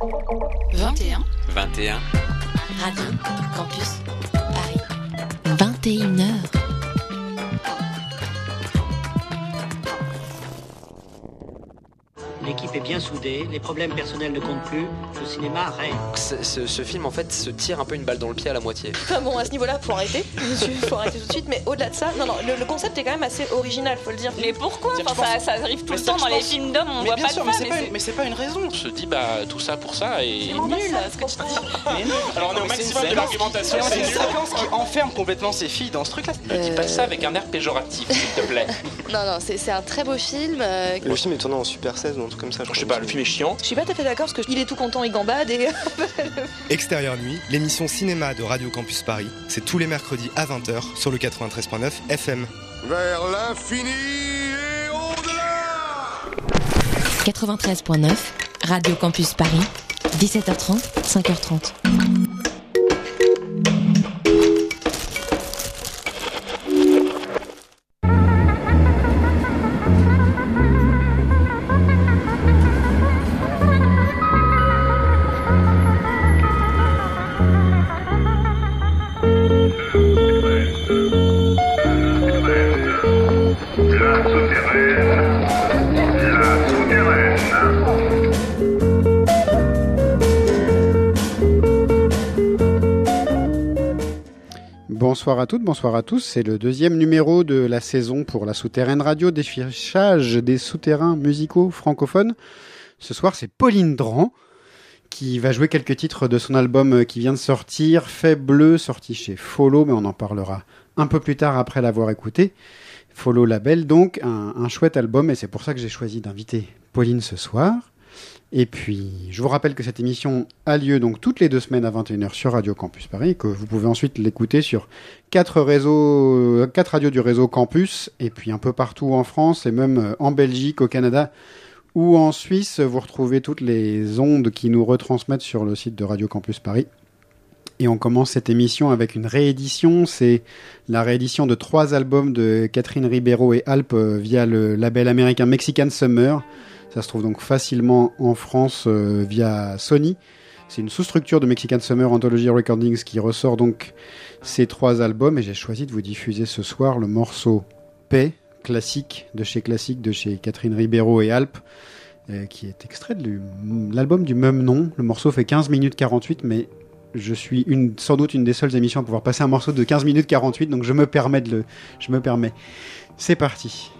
21. 21. Radio Campus Paris. 21h. L'équipe est bien soudée, les problèmes personnels ne comptent plus, le cinéma règne. Ce, film en fait se tire un peu une balle dans le pied à la moitié. Enfin bon, à ce niveau-là, faut arrêter. Monsieur, faut arrêter tout de suite. Mais au-delà de ça, non, non, le, le concept est quand même assez original, faut le dire. Mais pourquoi enfin, ça, ça arrive tout Mais le temps c'est- dans les films d'hommes, on Mais voit bien pas sûr, de mais pas, une- mais c'est pas une raison. On se dit bah tout ça pour ça et C'est Mais non. nul, ce que tu dis. Mais non. alors on est au maximum de l'argumentation c'est une nul séquence qui enferme complètement ces filles dans ce truc-là. ne dis pas ça avec un air péjoratif s'il te plaît Non, non, c'est c'est un très beau film. euh, Le film est tourné en Super 16 ou un truc comme ça. Je sais pas le film est chiant Je suis pas tout à fait d'accord parce qu'il est tout content, il gambade et. Extérieur Nuit, l'émission cinéma de Radio Campus Paris, c'est tous les mercredis à 20h sur le 93.9 FM. Vers l'infini et au-delà 93.9. Radio Campus Paris. 17h30, 5h30. Bonsoir à toutes, bonsoir à tous. C'est le deuxième numéro de la saison pour la souterraine radio, défichage des souterrains musicaux francophones. Ce soir, c'est Pauline Dran qui va jouer quelques titres de son album qui vient de sortir, Fait bleu, sorti chez Follow, mais on en parlera un peu plus tard après l'avoir écouté. Follow Label, donc un, chouette album, et c'est pour ça que j'ai choisi d'inviter Pauline ce soir. Et puis, je vous rappelle que cette émission a lieu donc toutes les deux semaines à 21h sur Radio Campus Paris, que vous pouvez ensuite l'écouter sur euh, quatre radios du réseau Campus, et puis un peu partout en France, et même euh, en Belgique, au Canada ou en Suisse. Vous retrouvez toutes les ondes qui nous retransmettent sur le site de Radio Campus Paris. Et on commence cette émission avec une réédition. C'est la réédition de trois albums de Catherine Ribeiro et Alp euh, via le label américain Mexican Summer. Ça se trouve donc facilement en France euh, via Sony. C'est une sous-structure de Mexican Summer Anthology Recordings qui ressort donc ces trois albums et j'ai choisi de vous diffuser ce soir le morceau Paix, classique de chez Classique de chez Catherine Ribeiro et Alp euh, qui est extrait de l'album du même nom. Le morceau fait 15 minutes 48 mais je suis une, sans doute une des seules émissions à pouvoir passer un morceau de 15 minutes 48 donc je me permets de le je me permets. C'est parti.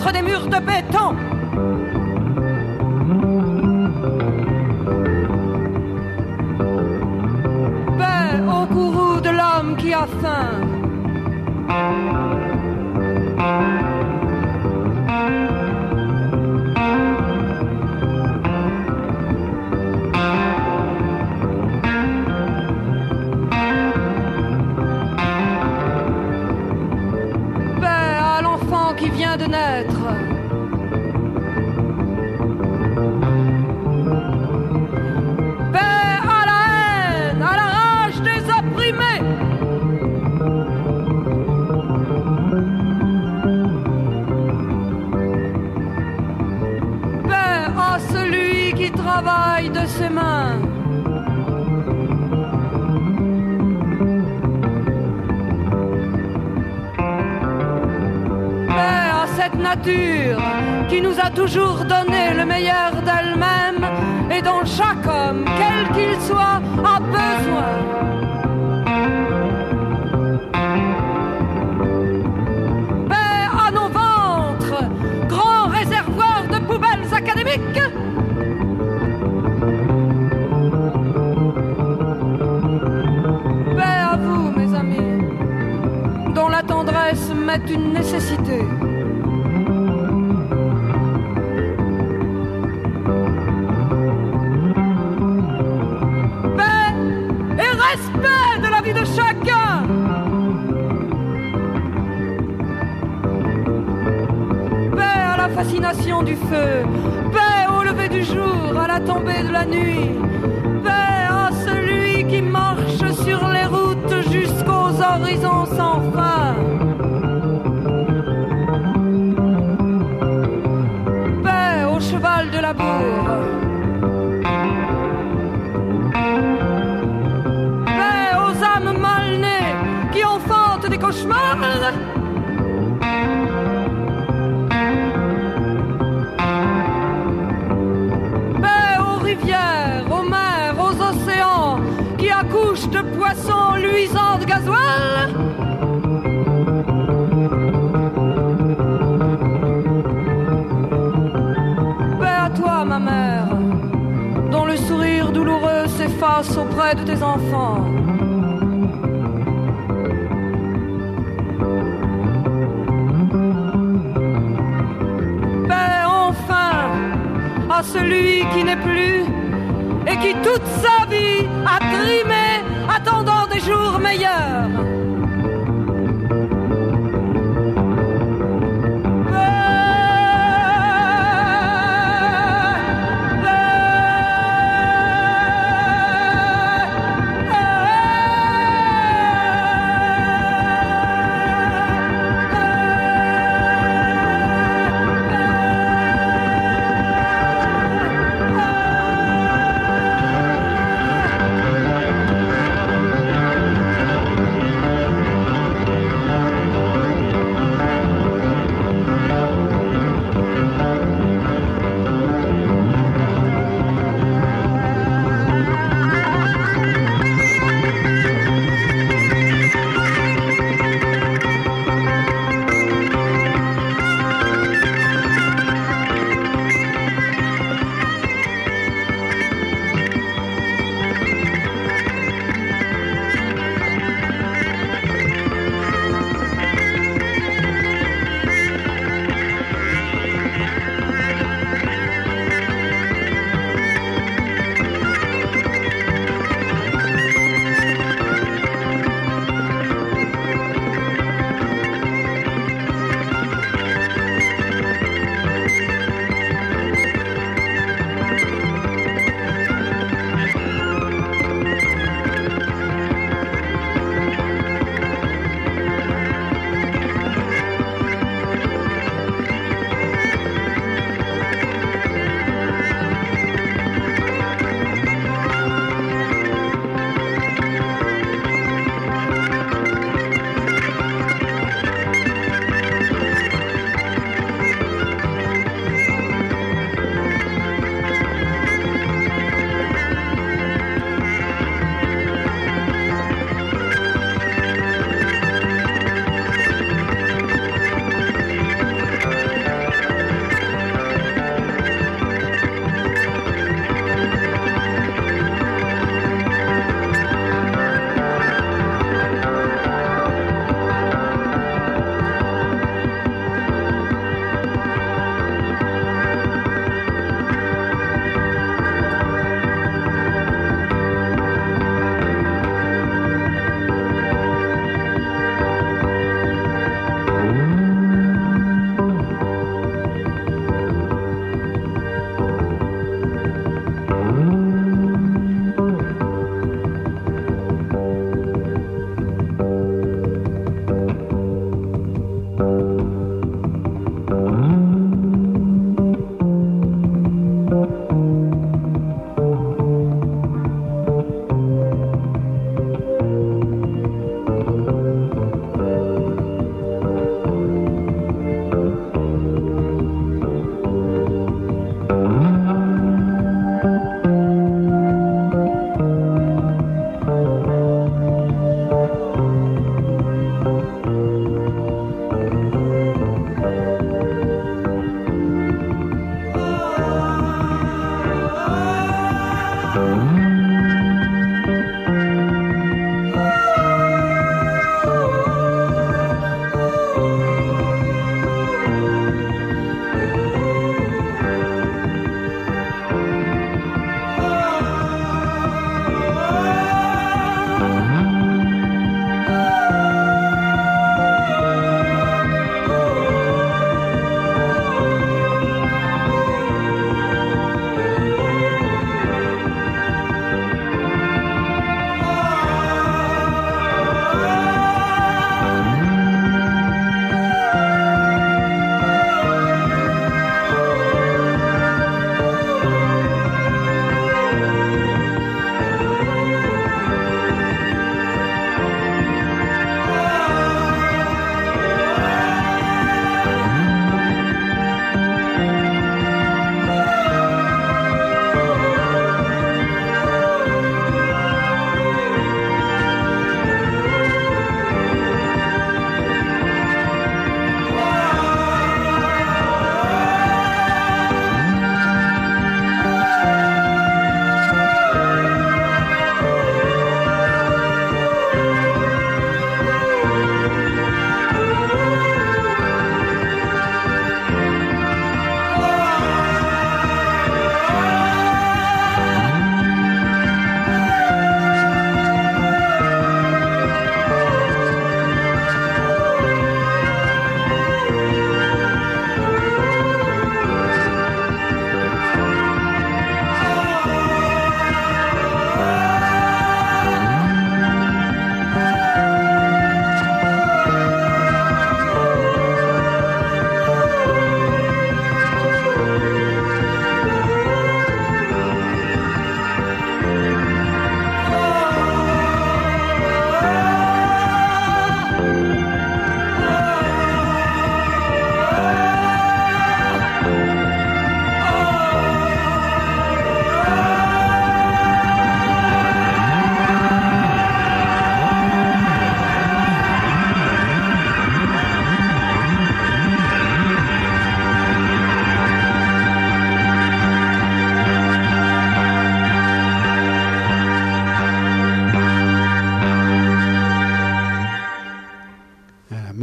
contre des murs de béton. Paix enfin à celui qui n'est plus et qui toute sa vie a trimé attendant des jours meilleurs.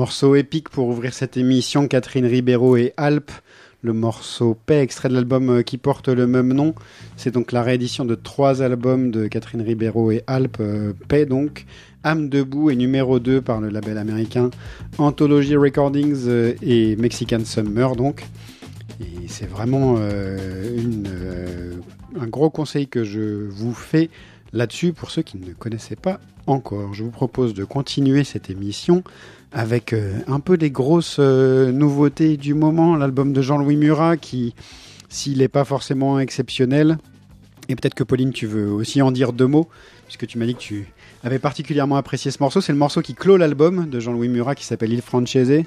Morceau épique pour ouvrir cette émission, Catherine Ribeiro et Alpes. Le morceau Paix, extrait de l'album euh, qui porte le même nom. C'est donc la réédition de trois albums de Catherine Ribeiro et Alpes. euh, Paix donc, Âme debout et numéro 2 par le label américain Anthology Recordings euh, et Mexican Summer donc. Et c'est vraiment un gros conseil que je vous fais là-dessus pour ceux qui ne connaissaient pas encore. Je vous propose de continuer cette émission avec euh, un peu des grosses euh, nouveautés du moment. L'album de Jean-Louis Murat qui, s'il n'est pas forcément exceptionnel, et peut-être que Pauline, tu veux aussi en dire deux mots, puisque tu m'as dit que tu avais particulièrement apprécié ce morceau. C'est le morceau qui clôt l'album de Jean-Louis Murat qui s'appelle Il Francese,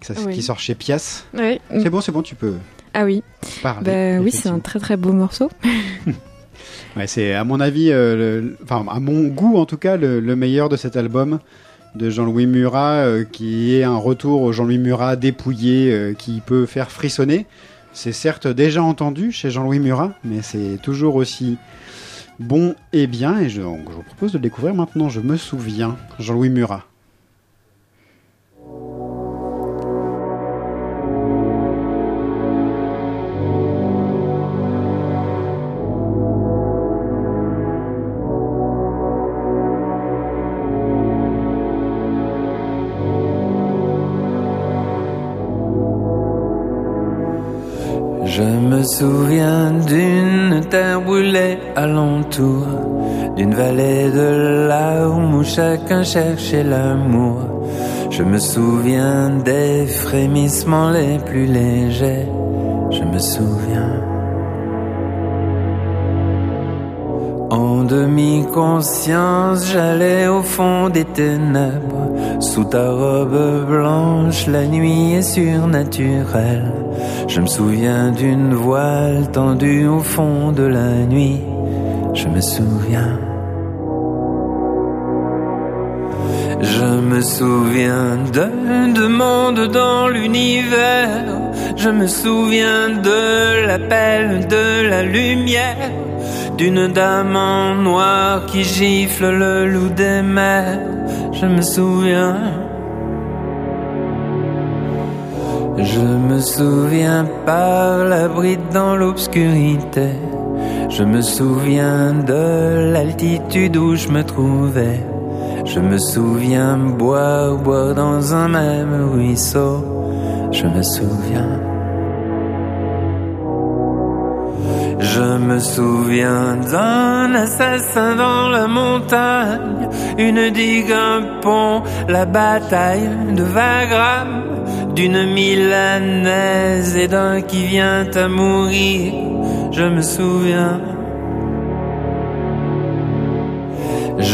qui, ça- Oui. qui sort chez Pias. Oui. C'est bon, c'est bon, tu peux Ah oui. parler. Bah oui, c'est un très très beau morceau. Ouais, c'est à mon avis, euh, le- enfin à mon goût en tout cas, le, le meilleur de cet album de Jean-Louis Murat, euh, qui est un retour au Jean-Louis Murat dépouillé, euh, qui peut faire frissonner. C'est certes déjà entendu chez Jean-Louis Murat, mais c'est toujours aussi bon et bien. Et donc, je vous propose de le découvrir maintenant. Je me souviens, Jean-Louis Murat. Je me souviens d'une terre brûlée alentour, d'une vallée de larmes où chacun cherchait l'amour. Je me souviens des frémissements les plus légers. Je me souviens. En demi-conscience, j'allais au fond des ténèbres. Sous ta robe blanche, la nuit est surnaturelle. Je me souviens d'une voile tendue au fond de la nuit. Je me souviens. Je me souviens de, de monde dans l'univers. Je me souviens de l'appel de la lumière. D'une dame en noir qui gifle le loup des mers. Je me souviens. Je me souviens par la bride dans l'obscurité. Je me souviens de l'altitude où je me trouvais. Je me souviens boire, boire dans un même ruisseau. Je me souviens. Me souviens d'un assassin dans la montagne, une digue, un pont, la bataille de Wagram, d'une milanaise et d'un qui vient à mourir. Je me souviens.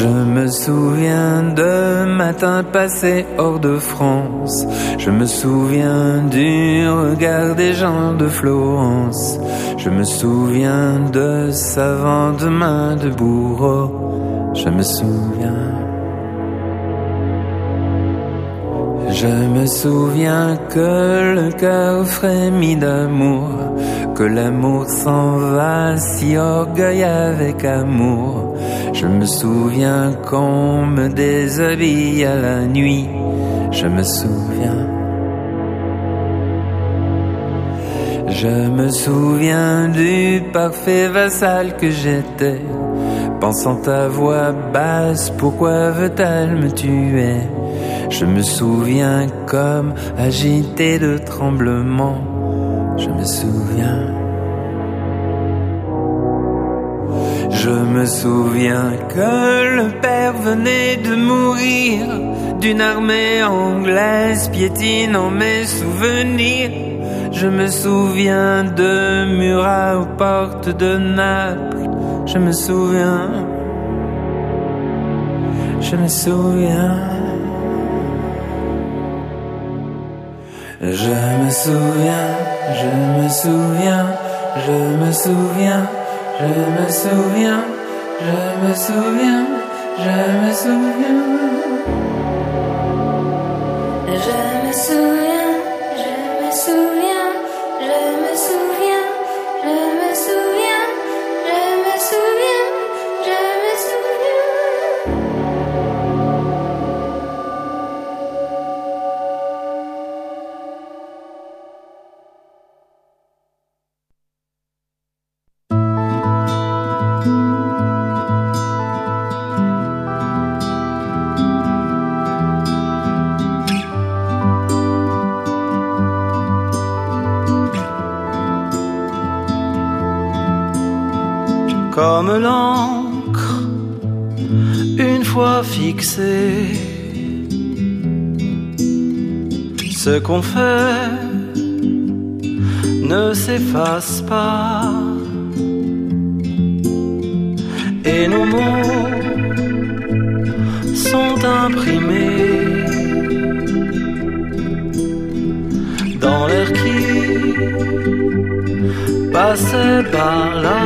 Je me souviens de matins passés hors de France. Je me souviens du regard des gens de Florence. Je me souviens de savantes mains de bourreau. Je me souviens. Je me souviens que le cœur frémit d'amour, que l'amour s'en va si orgueil avec amour. Je me souviens qu'on me déshabille à la nuit. Je me souviens. Je me souviens du parfait vassal que j'étais, pensant à voix basse, pourquoi veut-elle me tuer? Je me souviens comme agité de tremblement, je me souviens. Je me souviens que le père venait de mourir d'une armée anglaise piétinant mes souvenirs. Je me souviens de Murat aux portes de Naples. Je me souviens. Je me souviens. Je me souviens, je me souviens, je me souviens, je me souviens, je me souviens, je me souviens. Je me souviens, je me souviens, ce qu'on fait ne s'efface pas. Et nos mots sont imprimés dans l'air qui passait par là.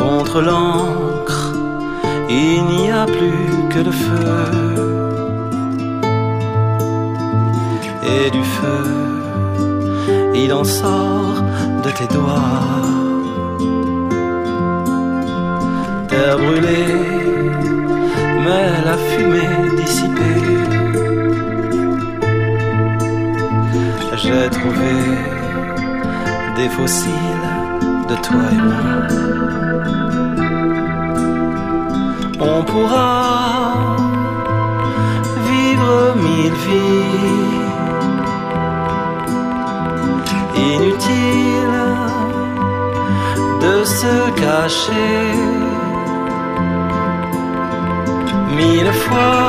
Contre l'encre, il n'y a plus que le feu. et du feu, il en sort de tes doigts. Terre brûlée, mais la fumée dissipée. J'ai trouvé des fossiles de toi et moi. On pourra vivre mille vies inutile de se cacher. Mille fois,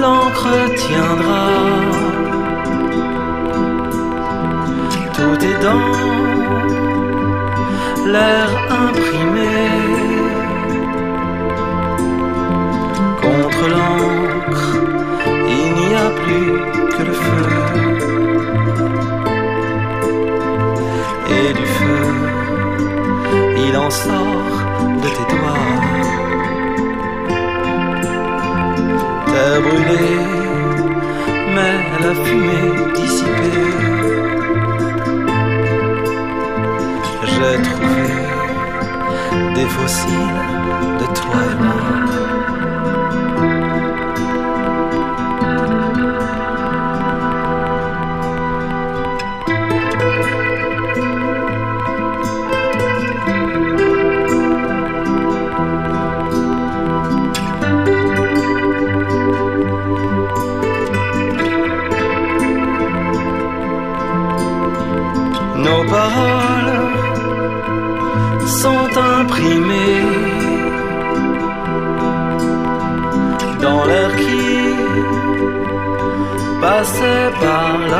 l'encre tiendra. Tout est dans l'air imprimé. Contre l'encre, il n'y a plus que le feu. il en sort de tes doigts. T'as brûlé, mais la fumée dissipée. J'ai trouvé des fossiles de toi et. par là.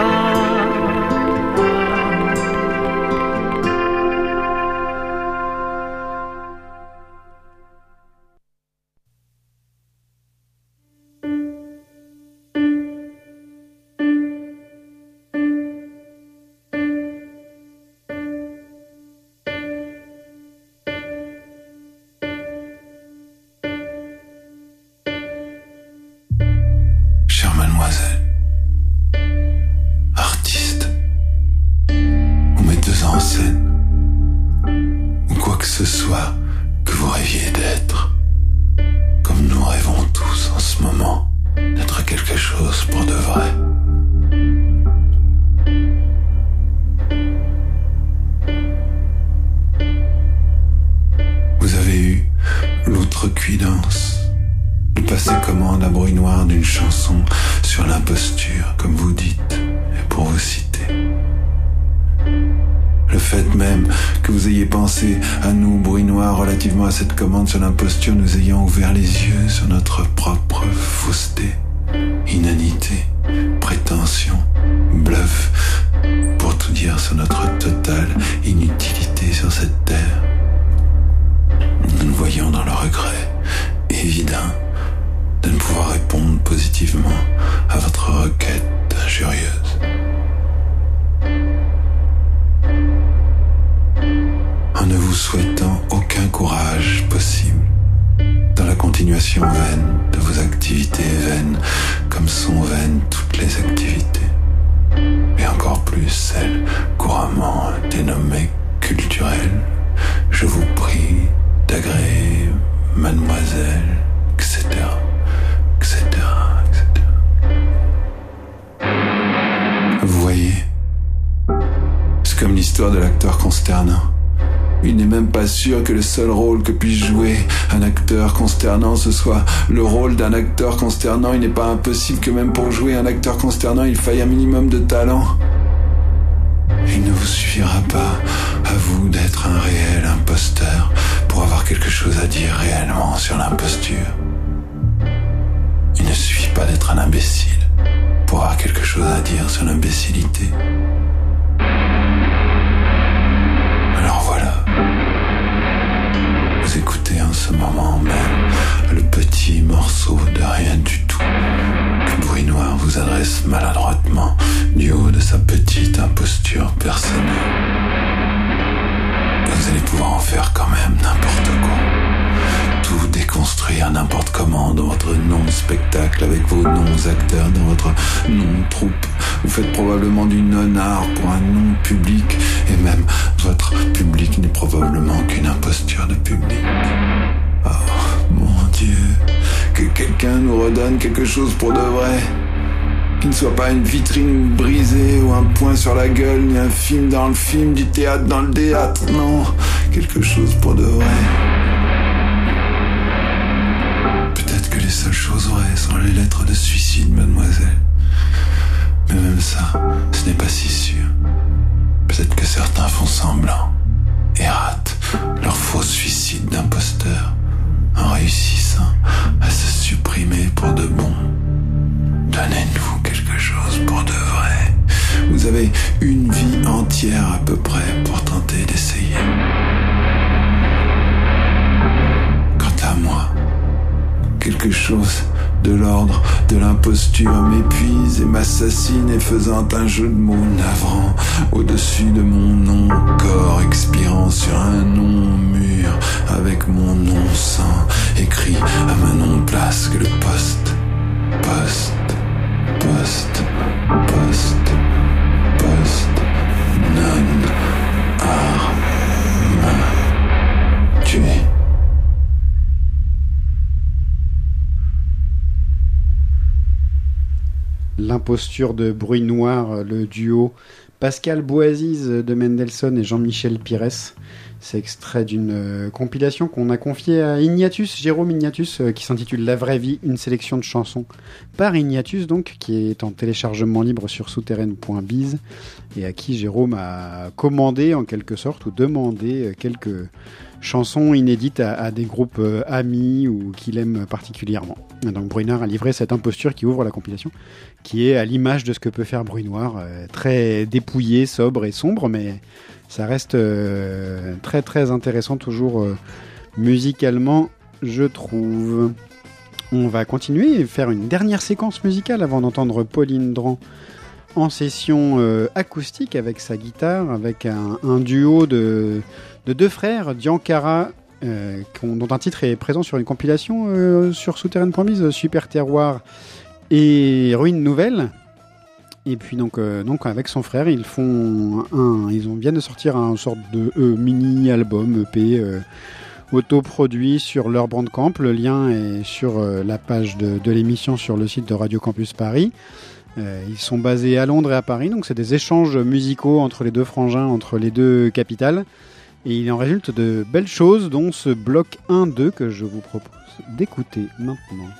consternant, il n'est pas impossible que même pour jouer un acteur consternant, il faille un minimum de talent. Il ne vous suffira pas, à vous, d'être un réel imposteur pour avoir quelque chose à dire réellement sur l'imposture. Il ne suffit pas d'être un imbécile pour avoir quelque chose à dire sur l'imbécilité. Alors voilà. Vous écoutez en ce moment même le petit morceau de rien du tout que Bruit Noir vous adresse maladroitement du haut de sa petite imposture personnelle. Vous allez pouvoir en faire quand même n'importe quoi. Tout déconstruire n'importe comment dans votre non-spectacle avec vos non-acteurs, dans votre non-troupe. Vous faites probablement du non-art pour un non-public et même votre public n'est probablement qu'une imposture de public. Oh Dieu, que quelqu'un nous redonne quelque chose pour de vrai. Qu'il ne soit pas une vitrine brisée ou un point sur la gueule, ni un film dans le film, du théâtre dans le théâtre. Non, quelque chose pour de vrai. Peut-être que les seules choses vraies sont les lettres de suicide, mademoiselle. Mais même ça, ce n'est pas si sûr. Peut-être que certains font semblant et ratent leur faux suicide d'imposteur en réussissant à se supprimer pour de bon. Donnez-nous quelque chose pour de vrai. Vous avez une vie entière à peu près pour tenter d'essayer. Quant à moi, quelque chose de l'ordre de l'imposture m'épuise et m'assassine et faisant un jeu de mots navrant au-dessus de mon nom, corps expirant sur un nom mur avec mon nom saint écrit à ma non-place que le poste, poste, poste, poste, L'imposture de Bruit Noir, le duo Pascal Boisiz de Mendelssohn et Jean-Michel Pires. C'est extrait d'une euh, compilation qu'on a confiée à Ignatius, Jérôme Ignatius, euh, qui s'intitule La vraie vie, une sélection de chansons par Ignatius, donc, qui est en téléchargement libre sur souterraine.biz et à qui Jérôme a commandé en quelque sorte ou demandé euh, quelques chansons inédites à, des groupes euh, amis ou qu'il aime particulièrement. Donc Bruinard a livré cette imposture qui ouvre la compilation, qui est à l'image de ce que peut faire Bruit Noir, euh, très dépouillé, sobre et sombre, mais ça reste euh, très très intéressant toujours musicalement, je trouve. On va continuer et faire une dernière séquence musicale avant d'entendre Pauline Dran en session acoustique avec sa guitare, avec un duo de, de deux frères, Diankara, euh, dont un titre est présent sur une compilation euh, sur souterraine.mise, Super Terroir et Ruine Nouvelle. Et puis donc, euh, donc avec son frère, ils font un, ils ont, viennent de sortir un sorte de euh, mini album EP autoproduit sur leur bandcamp. Le lien est sur la page de, l'émission sur le site de Radio Campus Paris. Ils sont basés à Londres et à Paris, donc c'est des échanges musicaux entre les deux frangins, entre les deux capitales. Et il en résulte de belles choses, dont ce bloc 1-2 que je vous propose d'écouter maintenant.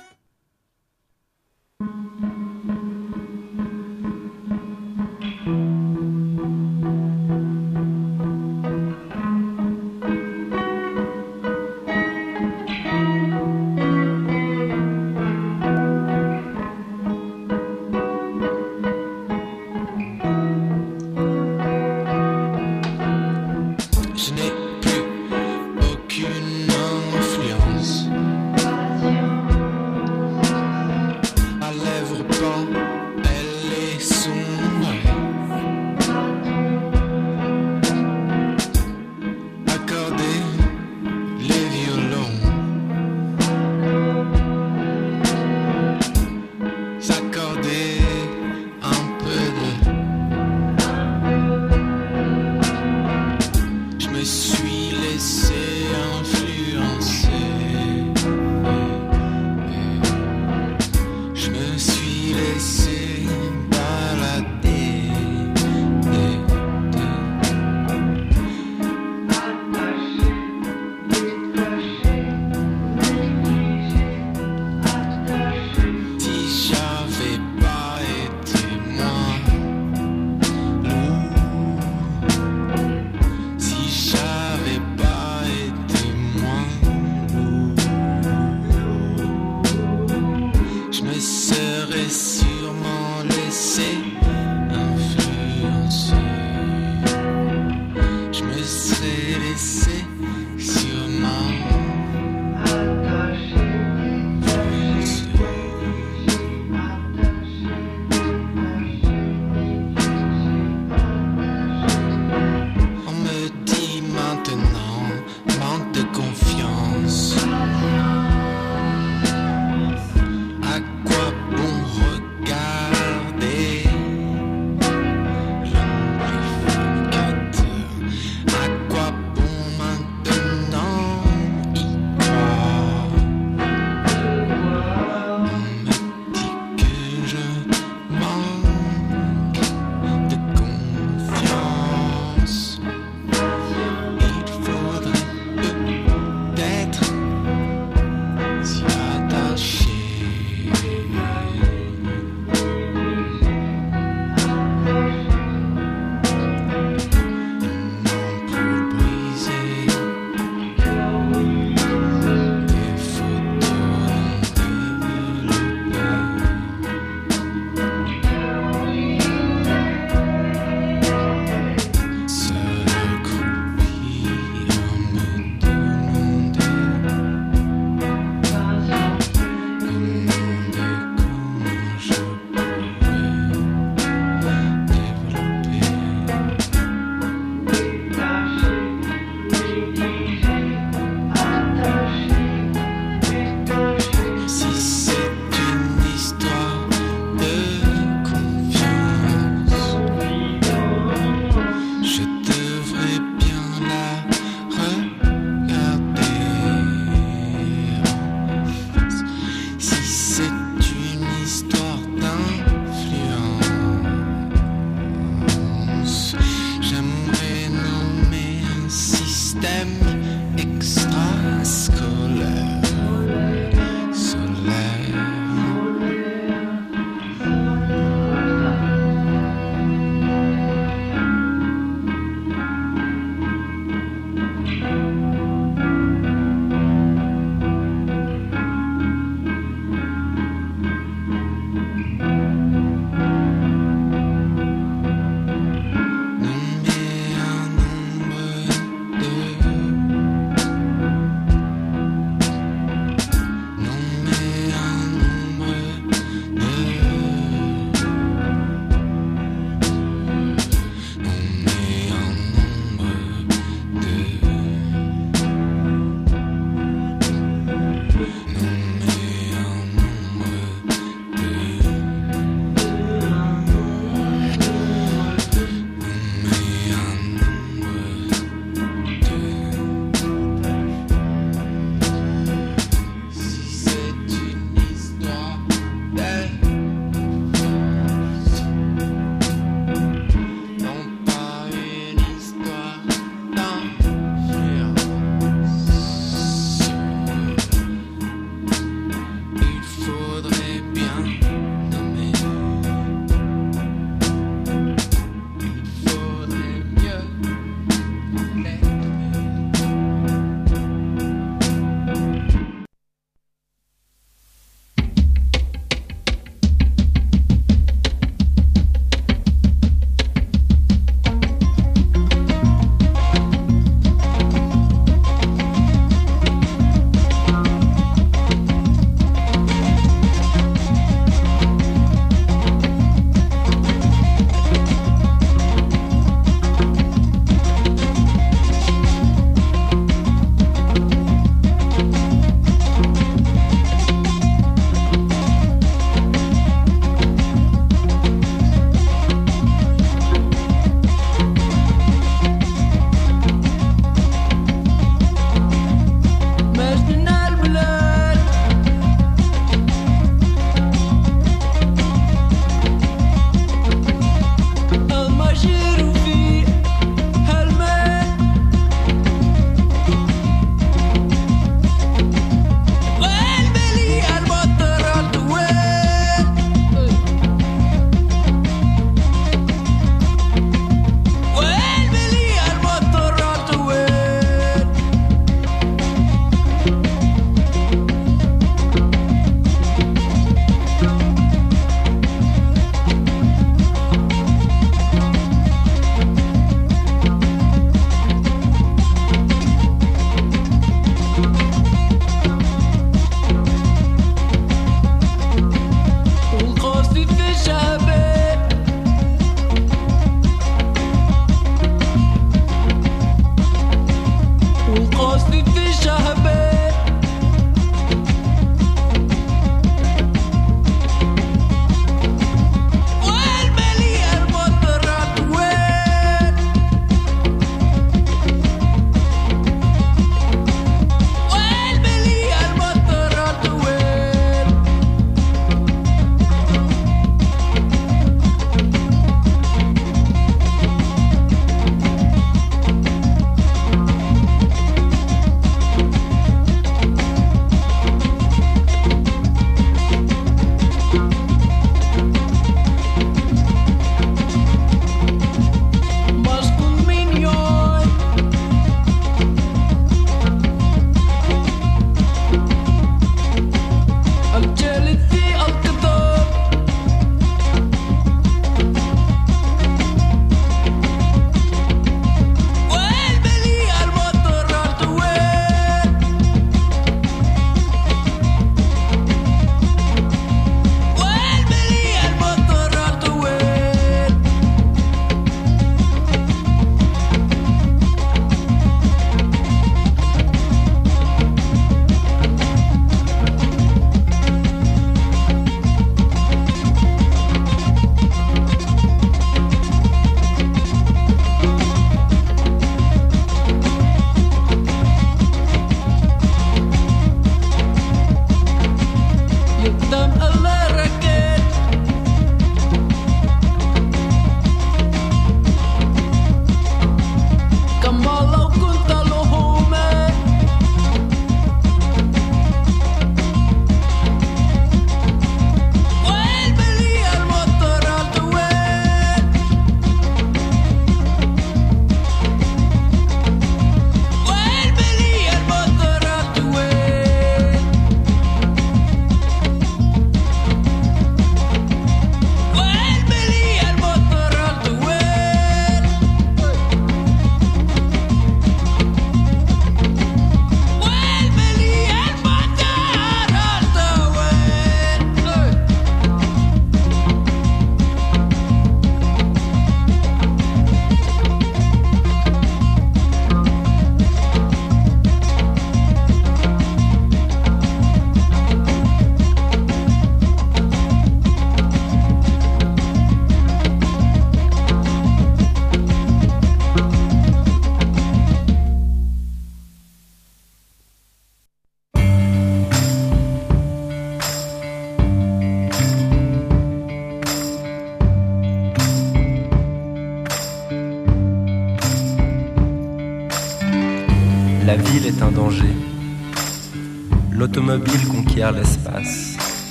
L'espace.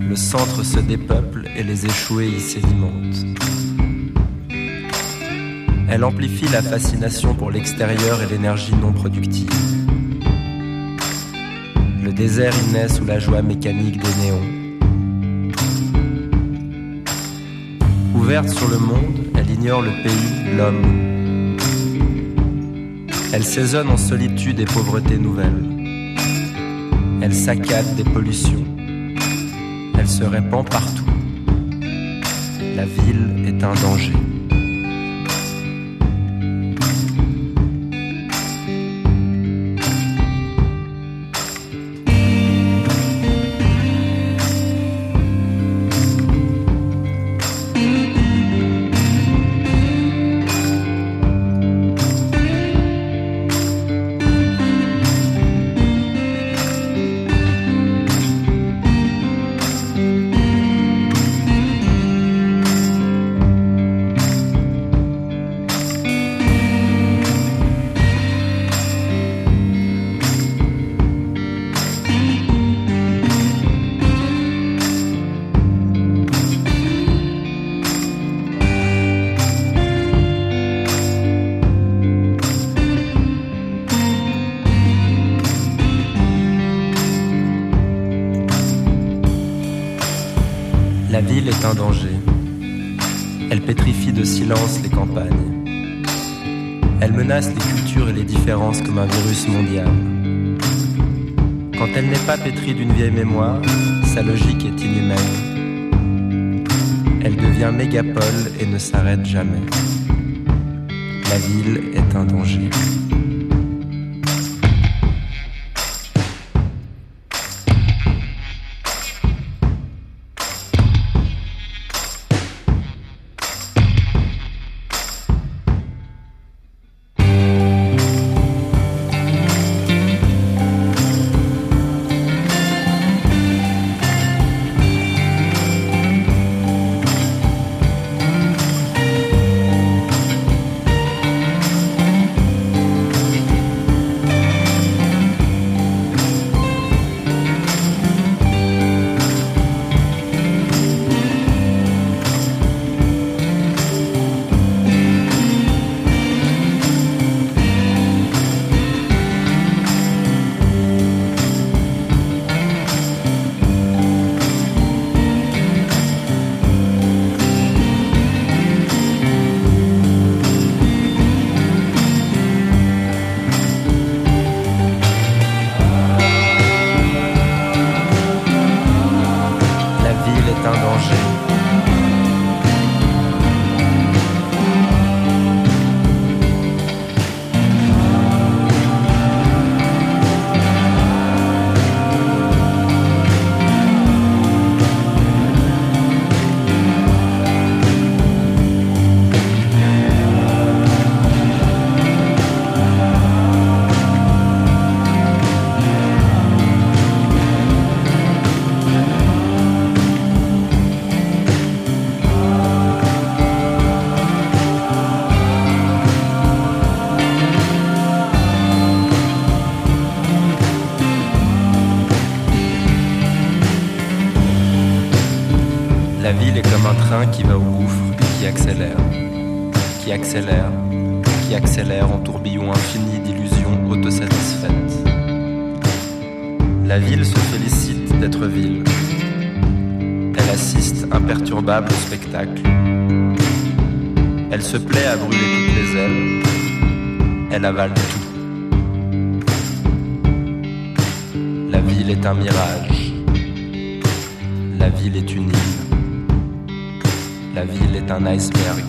Le centre se dépeuple et les échoués y sédimentent. Elle amplifie la fascination pour l'extérieur et l'énergie non productive. Le désert y naît sous la joie mécanique des néons. Ouverte sur le monde, elle ignore le pays, l'homme. Elle saisonne en solitude et pauvreté nouvelle. Elle saccade des pollutions. Elle se répand partout. La ville est un danger. Pas pétrie d'une vieille mémoire, sa logique est inhumaine. Elle devient mégapole et ne s'arrête jamais. La ville est un danger. La ville est un mirage. La ville est une île. La ville est un iceberg.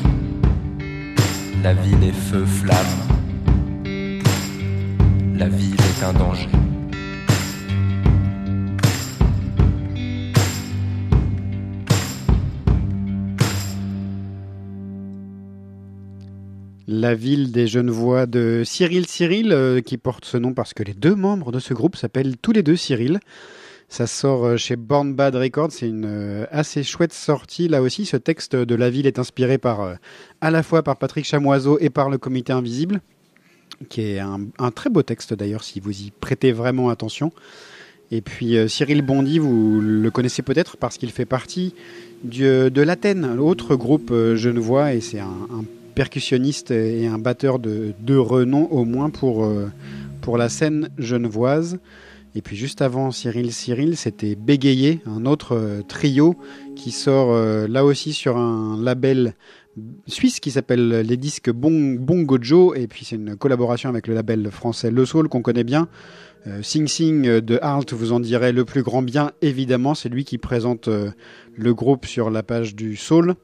La ville est feu flamme. La ville est un danger. La ville des jeunes voix de Cyril Cyril, euh, qui porte ce nom parce que les deux membres de ce groupe s'appellent tous les deux Cyril. Ça sort euh, chez Born Bad Records, c'est une euh, assez chouette sortie. Là aussi, ce texte de la ville est inspiré par, à la fois par Patrick Chamoiseau et par le Comité Invisible. qui est un, très beau texte d'ailleurs si vous y prêtez vraiment attention. Et puis Cyril Bondy, vous le connaissez peut-être parce qu'il fait partie de l'Athènes, l'autre groupe genevois, et c'est un percussionniste et un batteur de, de renom au moins pour, euh, pour la scène genevoise. Et puis juste avant Cyril Cyril, c'était Bégayé, un autre euh, trio qui sort euh, là aussi sur un label suisse qui s'appelle les disques bon, Bongo Joe. Et puis c'est une collaboration avec le label français Le Soul qu'on connaît bien. Sing Sing de Arlt vous en dirait le plus grand bien, évidemment. C'est lui qui présente le groupe sur la page du Soul.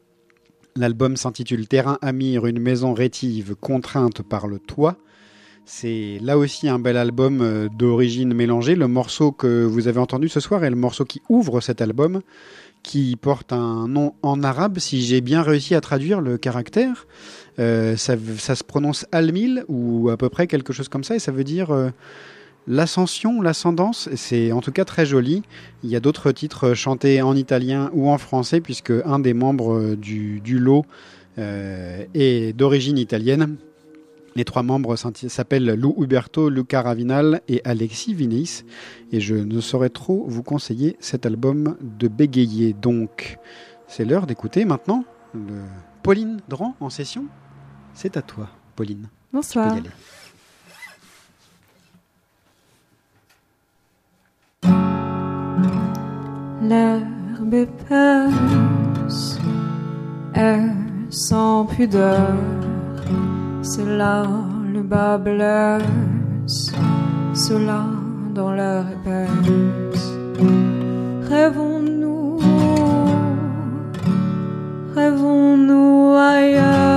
L'album s'intitule Terrain Amir, une maison rétive contrainte par le toit. C'est là aussi un bel album euh, d'origine mélangée. Le morceau que vous avez entendu ce soir est le morceau qui ouvre cet album, qui porte un nom en arabe, si j'ai bien réussi à traduire le caractère. Euh, ça, se prononce Almil, ou à peu près quelque chose comme ça, et ça veut dire euh, l'ascension, l'ascendance. C'est en tout cas très joli. Il y a d'autres titres chantés en italien ou en français, puisque un des membres euh, du, du lot euh, est d'origine italienne. Les trois membres s'appellent Lou Huberto, Luca Ravinal et Alexis Vinis. Et je ne saurais trop vous conseiller cet album de bégayer. Donc, c'est l'heure d'écouter maintenant le Pauline Dran en session. C'est à toi, Pauline. Bonsoir. Tu peux y aller. L'herbe épaisse est sans pudeur, c'est là le bas blesse, cela dans leur épaisse. Rêvons-nous, rêvons-nous ailleurs,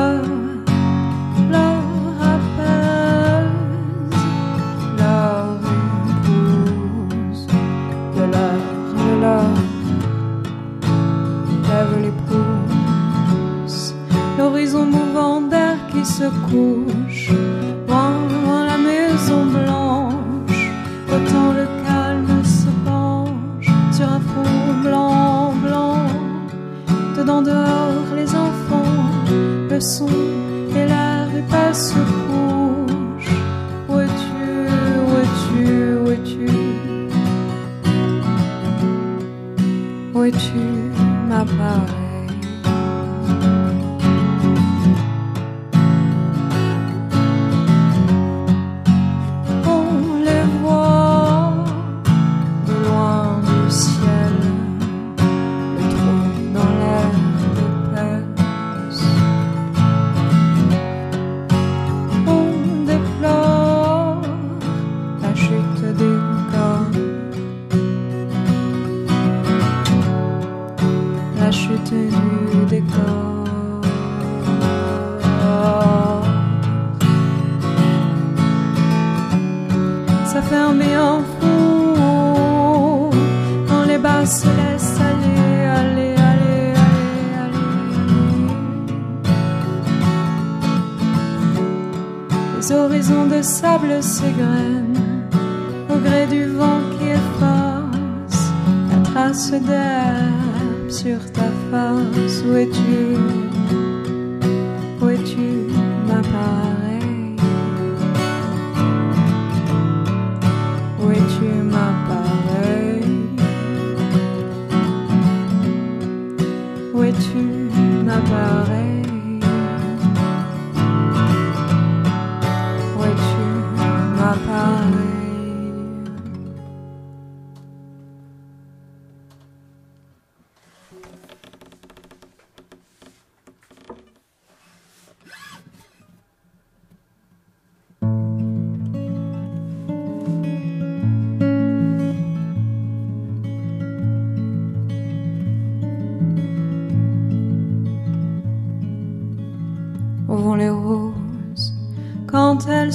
se couche, loin, la maison blanche, autant le calme se penche sur un fond blanc, blanc, dedans dehors les enfants, le son et l'air épais se couche. Où es-tu, où es-tu, où es-tu? Où es-tu, ma pareille Les horizons de sable s'égrènent au gré du vent qui efface la trace d'herbe sur ta face. Où es-tu? Où es-tu, ma pareille?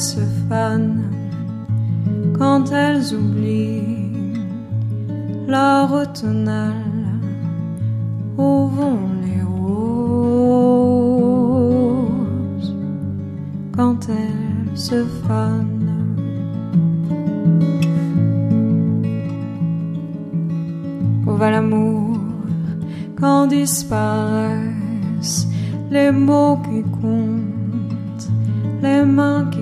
Se fanent, quand elles oublient leur automnal Où vont les roses quand elles se fanent? Où va l'amour quand disparaissent les mots qui comptent, les mains qui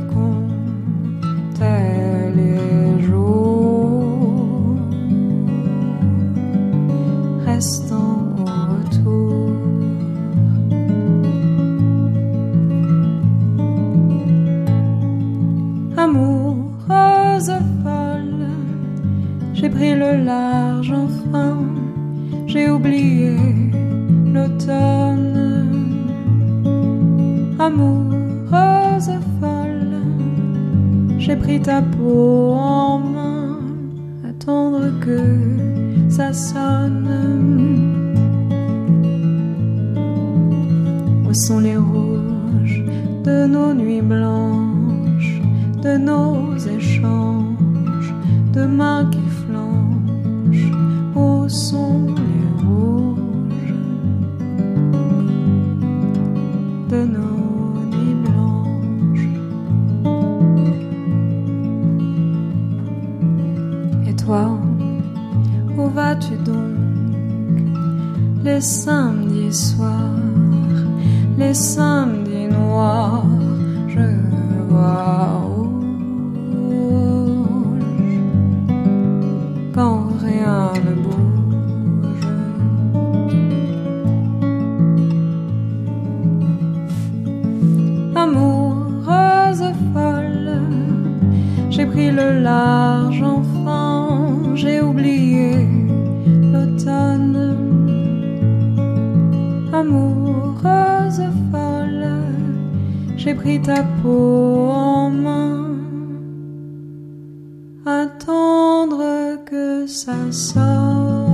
attendre que ça sorte.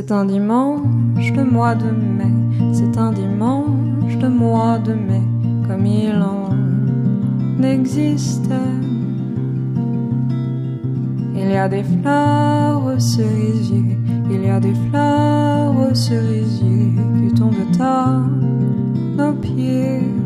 C'est un dimanche de mois de mai, c'est un dimanche de mois de mai, comme il en existe. Il y a des fleurs au cerisier, il y a des fleurs au cerisier qui tombent à nos pieds.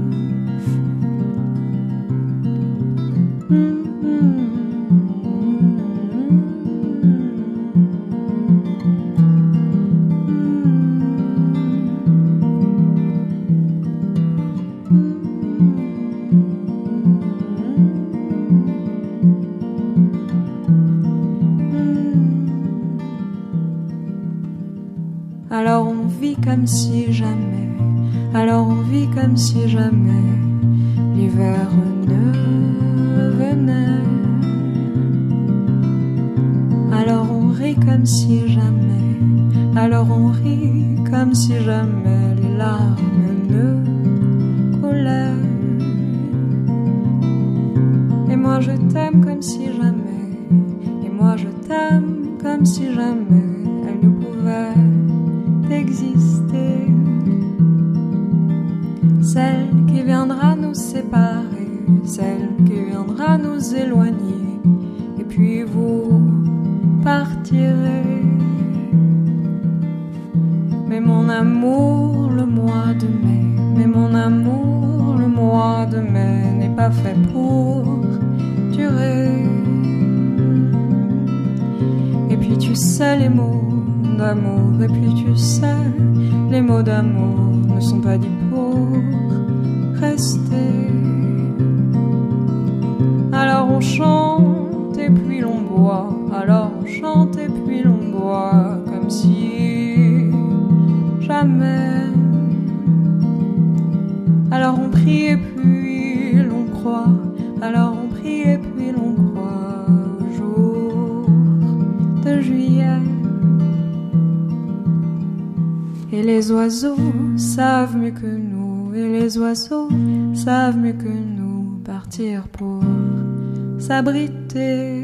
chante et puis l'on boit, alors chante et puis l'on boit, comme si jamais. Alors on prie et puis l'on croit, alors on prie et puis l'on croit jour de juillet. Et les oiseaux savent mieux que nous, et les oiseaux savent mieux que nous partir pour s'abriter.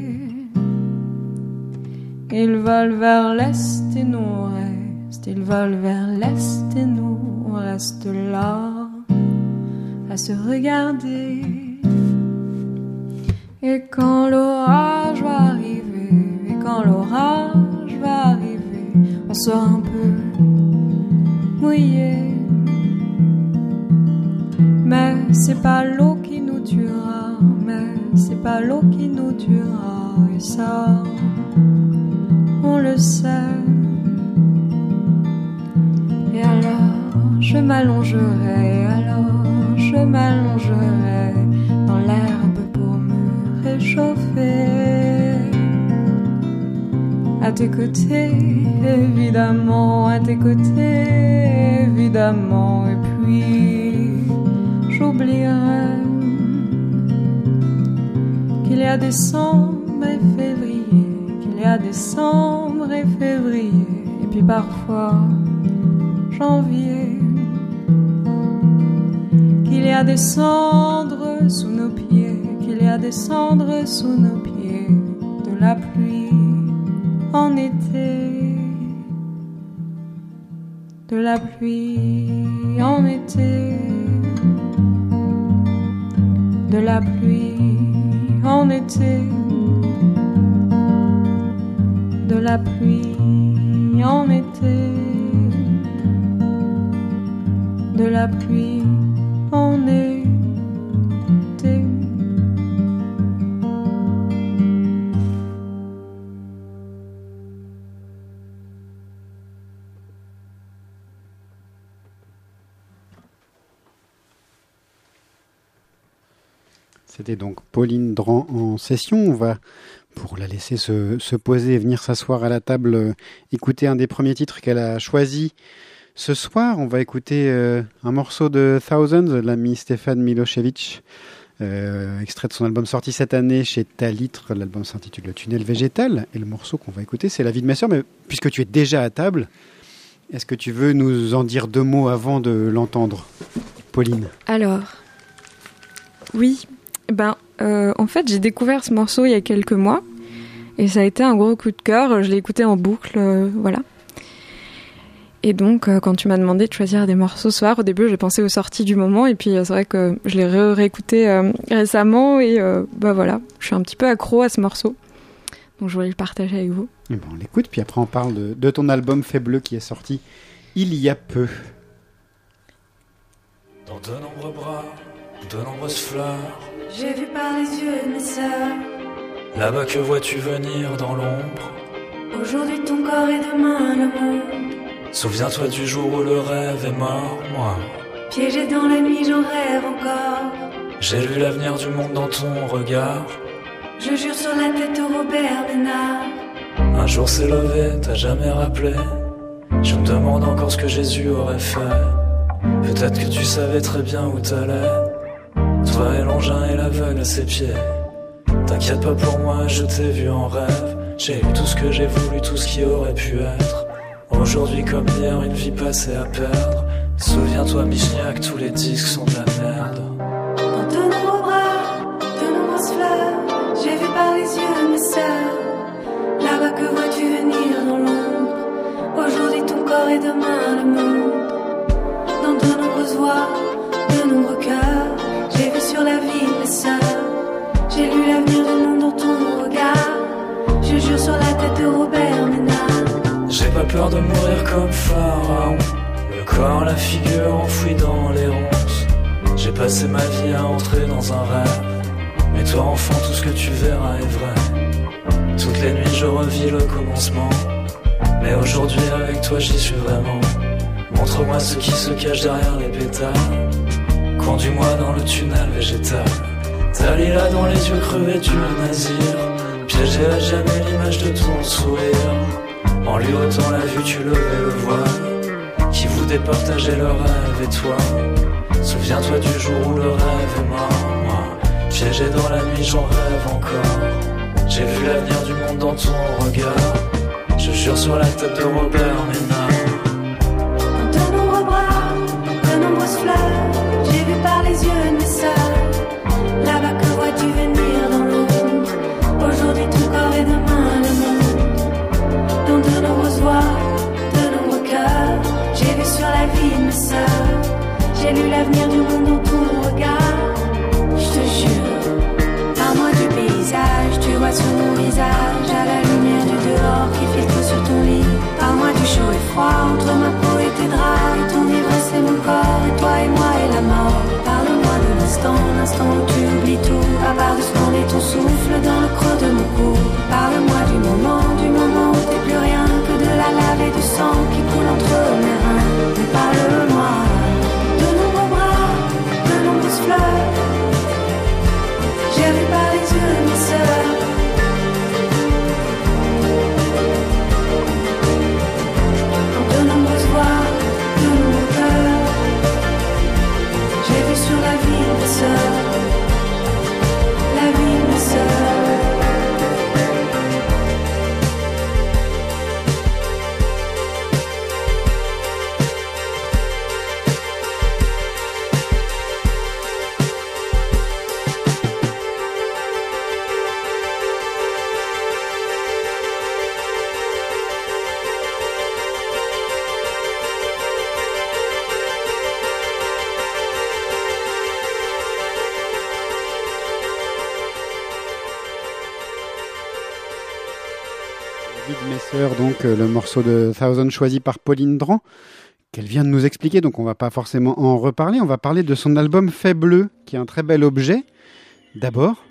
Ils volent vers l'est et nous reste. Ils volent vers l'est et nous on reste là à se regarder. Et quand l'orage va arriver, et quand l'orage va arriver, on sera un peu mouillé. Mais c'est pas l'eau qui nous tuera mais c'est pas l'eau qui nous tuera, et ça, on le sait. Et alors, je m'allongerai, alors, je m'allongerai dans l'herbe pour me réchauffer. À tes côtés, évidemment, à tes côtés, évidemment, et puis j'oublierai qu'il y a décembre et février, qu'il y a décembre et février, et puis parfois janvier, qu'il y a des cendres sous nos pieds, qu'il y a des cendres sous nos pieds, de la pluie en été, de la pluie en été, de la pluie en été, de la pluie en été, de la pluie en été. Donc Pauline Dran en session. On va, pour la laisser se, se poser et venir s'asseoir à la table, euh, écouter un des premiers titres qu'elle a choisi ce soir. On va écouter euh, un morceau de Thousands, l'ami Stéphane Milosevic, euh, extrait de son album sorti cette année chez Talitre. L'album s'intitule Le tunnel végétal. Et le morceau qu'on va écouter, c'est La vie de ma sœur. Mais puisque tu es déjà à table, est-ce que tu veux nous en dire deux mots avant de l'entendre, Pauline? Alors, oui, ben, euh, en fait, j'ai découvert ce morceau il y a quelques mois et ça a été un gros coup de cœur. Je l'ai écouté en boucle, euh, voilà. Et donc, euh, quand tu m'as demandé de choisir des morceaux ce soir, au début, j'ai pensé aux sorties du moment et puis c'est vrai que je l'ai ré- réécouté euh, récemment et euh, bah voilà, je suis un petit peu accro à ce morceau. Donc, je voulais le partager avec vous. Eh ben, on l'écoute, puis après on parle de, de ton album Fait Bleu qui est sorti il y a peu. Dans de nombreux bras, de nombreuses fleurs. J'ai vu par les yeux de mes sœurs. Là-bas que vois-tu venir dans l'ombre? Aujourd'hui ton corps et demain le monde. Souviens-toi du jour où le rêve est mort, moi. Piégé dans la nuit, j'en rêve encore. J'ai lu l'avenir du monde dans ton regard. Je jure sur la tête de Robert Ménard. Un jour s'est levé, t'as jamais rappelé. Je me demande encore ce que Jésus aurait fait. Peut-être que tu savais très bien où t'allais. Toi et l'engin et l'aveugle à ses pieds. T'inquiète pas pour moi, je t'ai vu en rêve. J'ai eu tout ce que j'ai voulu, tout ce qui aurait pu être. Aujourd'hui comme hier, une vie passée à perdre. Souviens-toi, Michniak, tous les disques sont de la merde. Dans de nombreux bras, de nombreuses fleurs. J'ai vu par les yeux mes sœurs. Là-bas que vois-tu venir dans l'ombre? Aujourd'hui ton corps et demain le monde. Dans de nombreuses voix, de nombreux cœurs. J'ai vu sur la vie de mes sœurs. J'ai lu l'avenir du monde dans ton regard. Je jure sur la tête de Robert Ménard. J'ai pas peur de mourir comme Pharaon. Le corps, la figure enfouie dans les ronces. J'ai passé ma vie à entrer dans un rêve. Mais toi, enfant, tout ce que tu verras est vrai. Toutes les nuits, je revis le commencement. Mais aujourd'hui, avec toi, j'y suis vraiment. Montre-moi ce qui se cache derrière les pétales. Conduis-moi dans le tunnel végétal. Dalila dans les yeux crevés du nazir. Piégé à jamais l'image de ton sourire. En lui ôtant la vue, tu levais le voile. Qui vous départageait le rêve et toi? Souviens-toi du jour où le rêve est mort. Moi, piégé dans la nuit, j'en rêve encore. J'ai vu l'avenir du monde dans ton regard. Je jure sur la tête de Robert Ménard. De nombreux bras, de nombreuses fleurs. Par les yeux de mes sœurs. Là-bas donc euh, le morceau de Thousand choisi par Pauline Dran, qu'elle vient de nous expliquer, donc on va pas forcément en reparler. On va parler de son album Fait Bleu, qui est un très bel objet. D'abord,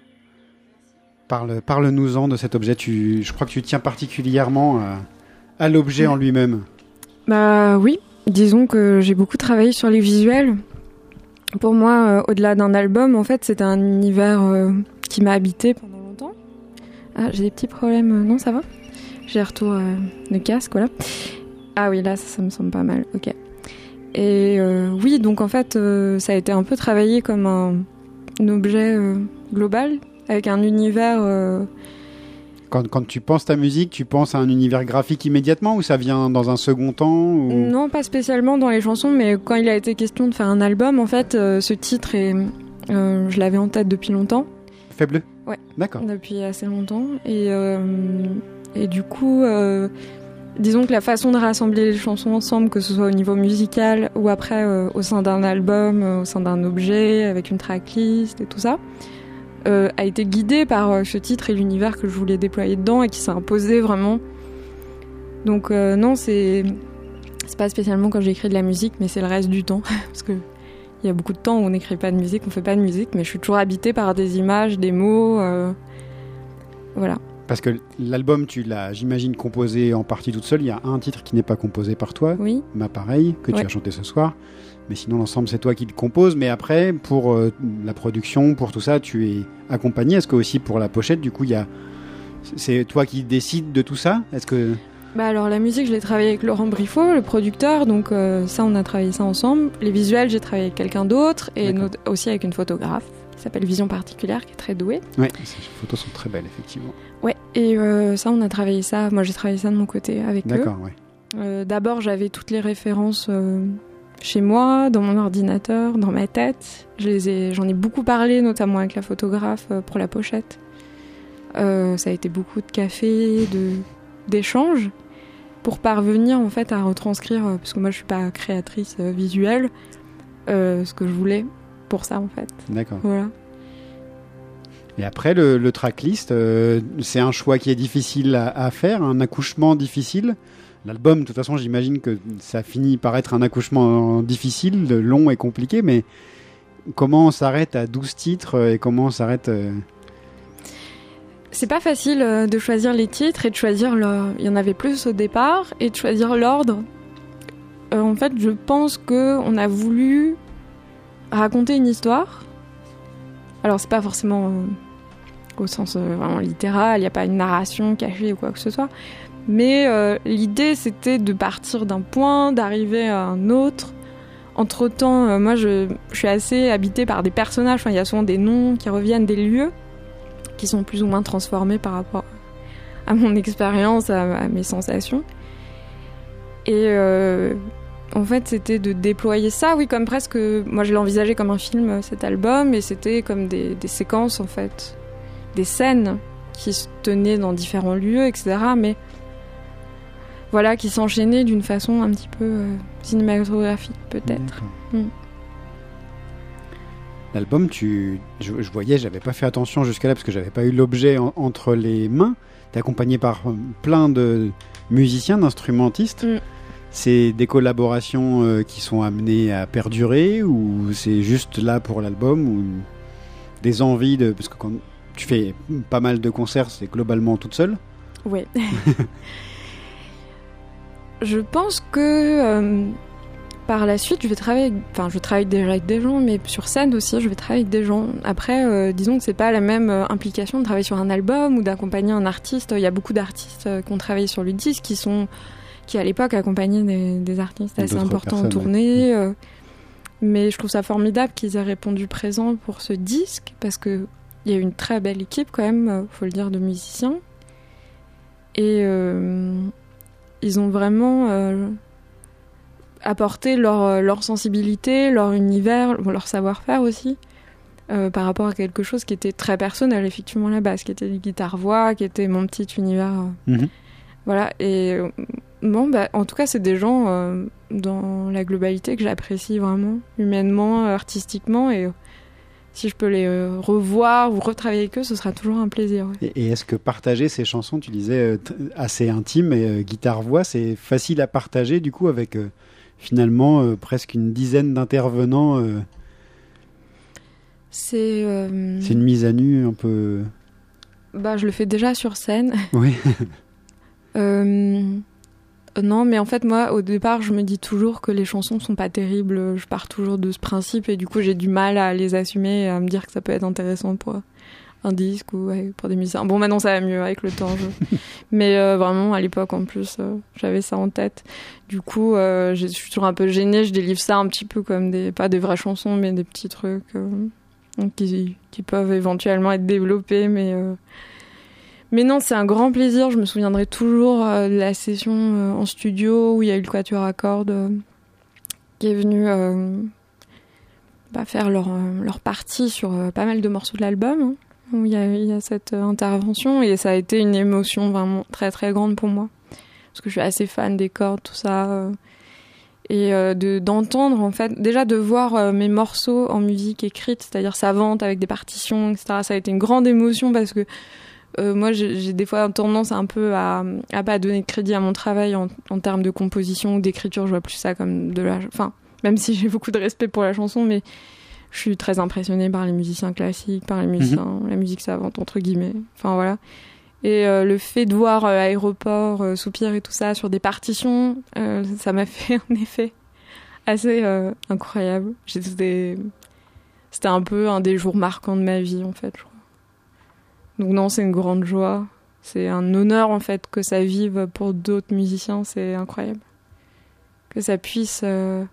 parle, parle-nous-en de cet objet. Tu, je crois que tu tiens particulièrement à, à l'objet en lui-même. Bah oui, disons que j'ai beaucoup travaillé sur les visuels. Pour moi, euh, au-delà d'un album, en fait, c'est un univers euh, qui m'a habité pendant longtemps. Ah, j'ai des petits problèmes. Non, ça va? J'ai retour euh, de casque, voilà. Ah oui, là, ça, ça me semble pas mal. Ok. Et euh, oui, donc en fait, euh, ça a été un peu travaillé comme un, un objet euh, global, avec un univers Quand, quand tu penses ta musique, tu penses à un univers graphique immédiatement ou ça vient dans un second temps ou... Non, pas spécialement dans les chansons, mais quand il a été question de faire un album, en fait, ce titre, est, je l'avais en tête depuis longtemps. Fait bleu Ouais. D'accord. Depuis assez longtemps. Et, et du coup, euh, disons que la façon de rassembler les chansons ensemble, que ce soit au niveau musical ou après euh, au sein d'un album, euh, au sein d'un objet, avec une tracklist et tout ça, a été guidée par ce titre et l'univers que je voulais déployer dedans et qui s'est imposé vraiment. Donc non, c'est c'est pas spécialement quand j'écris de la musique, mais c'est le reste du temps parce que il y a beaucoup de temps où on n'écrit pas de musique, on fait pas de musique, mais je suis toujours habitée par des images, des mots, voilà. Parce que l'album, tu l'as, j'imagine, composé en partie toute seule. Il y a un titre qui n'est pas composé par toi. Oui. Ma pareil, que tu as chanté ce soir. Mais sinon, l'ensemble, c'est toi qui le composes. Mais après, pour euh, la production, pour tout ça, tu es accompagné. Est-ce que aussi pour la pochette, du coup, il y a. C'est toi qui décides de tout ça? Est-ce que. Bah alors la musique, je l'ai travaillé avec Laurent Briffaut, le producteur, donc euh, ça on a travaillé ça ensemble. Les visuels, j'ai travaillé avec quelqu'un d'autre et aussi avec une photographe qui s'appelle Vision Particulière, qui est très douée. Ouais, ces photos sont très belles, effectivement. Ouais, et euh, ça on a travaillé ça, moi j'ai travaillé ça de mon côté avec eux. D'accord, ouais. Euh, D'abord j'avais toutes les références euh, chez moi, dans mon ordinateur, dans ma tête. Je les ai- J'en ai, beaucoup parlé, notamment avec la photographe euh, pour la pochette. Euh, ça a été beaucoup de café, de d'échanges pour parvenir en fait à retranscrire, euh, parce que moi je suis pas créatrice visuelle, ce que je voulais pour ça en fait. D'accord. Voilà. Et après, le, le tracklist, euh, c'est un choix qui est difficile à, à faire, un accouchement difficile. L'album, de toute façon, j'imagine que ça finit par être un accouchement difficile, long et compliqué, mais comment on s'arrête à 12 titres et comment on s'arrête... euh, C'est pas facile euh, de choisir les titres et de choisir le... Il y en avait plus au départ et de choisir l'ordre. Euh, en fait, je pense que on a voulu raconter une histoire. Alors, c'est pas forcément euh, au sens euh, vraiment littéral, il n'y a pas une narration cachée ou quoi que ce soit. Mais euh, l'idée, c'était de partir d'un point, d'arriver à un autre. Entre temps, moi, je, suis assez habitée par des personnages. Il y a souvent des noms qui reviennent, des lieux qui sont plus ou moins transformés par rapport à mon expérience, à, à mes sensations. Et en fait, c'était de déployer ça, oui, comme presque. Moi, je l'ai envisagé comme un film, euh, cet album, et c'était comme des, des séquences, en fait, des scènes qui se tenaient dans différents lieux, etc. Mais voilà, qui s'enchaînaient d'une façon un petit peu euh, cinématographique, peut-être. Mm. L'album, tu, je, je voyais, j'avais pas fait attention jusqu'à là parce que j'avais pas eu l'objet en- entre les mains. T'es accompagné par euh, plein de musiciens, d'instrumentistes. C'est des collaborations euh, qui sont amenées à perdurer ou c'est juste là pour l'album ou des envies de parce que quand tu fais pas mal de concerts, c'est globalement toute seule? Oui. je pense que euh, par la suite, je vais travailler. Enfin, je travaille déjà avec des gens, mais sur scène aussi, je vais travailler avec des gens. Après, euh, disons que c'est pas la même implication de travailler sur un album ou d'accompagner un artiste. Il y a beaucoup d'artistes qui ont travaillé sur le disque qui sont qui à l'époque accompagnaient des, des artistes assez importants en tournée. Ouais. mais je trouve ça formidable qu'ils aient répondu présent pour ce disque parce que il y a une très belle équipe quand même, faut le dire, de musiciens. Et euh, ils ont vraiment euh, apporté leur, leur, sensibilité, leur univers, leur savoir-faire aussi, euh, par rapport à quelque chose qui était très personnel, effectivement, la base, qui était les guitares-voix, qui était mon petit univers. -hmm. Voilà, et bon, bah, en tout cas, c'est des gens dans la globalité que j'apprécie vraiment, humainement, artistiquement, et si je peux les euh, revoir ou retravailler avec eux, ce sera toujours un plaisir. Ouais. Et, et est-ce que partager ces chansons, tu disais, euh, assez intimes et euh, guitare-voix, c'est facile à partager du coup avec euh, finalement euh, presque une dizaine d'intervenants C'est. C'est une mise à nu un peu. Bah, je le fais déjà sur scène. Oui. Non, mais en fait, moi, au départ, je me dis toujours que les chansons sont pas terribles. Je pars toujours de ce principe et du coup, j'ai du mal à les assumer et à me dire que ça peut être intéressant pour un disque ou ouais, pour des musiciens. Bon, maintenant, ça va mieux avec le temps. Je... mais euh, vraiment, à l'époque, en plus, euh, j'avais ça en tête. Du coup, euh, je suis toujours un peu gênée. Je délivre ça un petit peu comme des, pas des vraies chansons, mais des petits trucs qui, qui, peuvent éventuellement être développés, mais mais non, c'est un grand plaisir. Je me souviendrai toujours euh, de la session euh, en studio où il y a eu le quatuor à cordes euh, qui est venu bah, faire leur, leur partie sur pas mal de morceaux de l'album. Hein, il y, a, cette intervention et ça a été une émotion vraiment très très grande pour moi. Parce que je suis assez fan des cordes, tout ça. et de d'entendre en fait déjà de voir mes morceaux en musique écrite c'est-à-dire savante avec des partitions etc ça a été une grande émotion parce que euh, moi, j'ai des fois tendance un peu à, à pas donner de crédit à mon travail en, en termes de composition ou d'écriture. Je vois plus ça comme de la. Enfin, même si j'ai beaucoup de respect pour la chanson, mais je suis très impressionnée par les musiciens classiques, par les musiciens, -hmm. la musique savante, entre guillemets. Enfin, voilà. Et euh, le fait de voir euh, Aéroport, euh, Soupir et tout ça sur des partitions, ça m'a fait un effet assez incroyable. C'était un peu un des jours marquants de ma vie, en fait, je crois. Donc non, c'est une grande joie. C'est un honneur en fait que ça vive pour d'autres musiciens, c'est incroyable. Que ça puisse... Euh...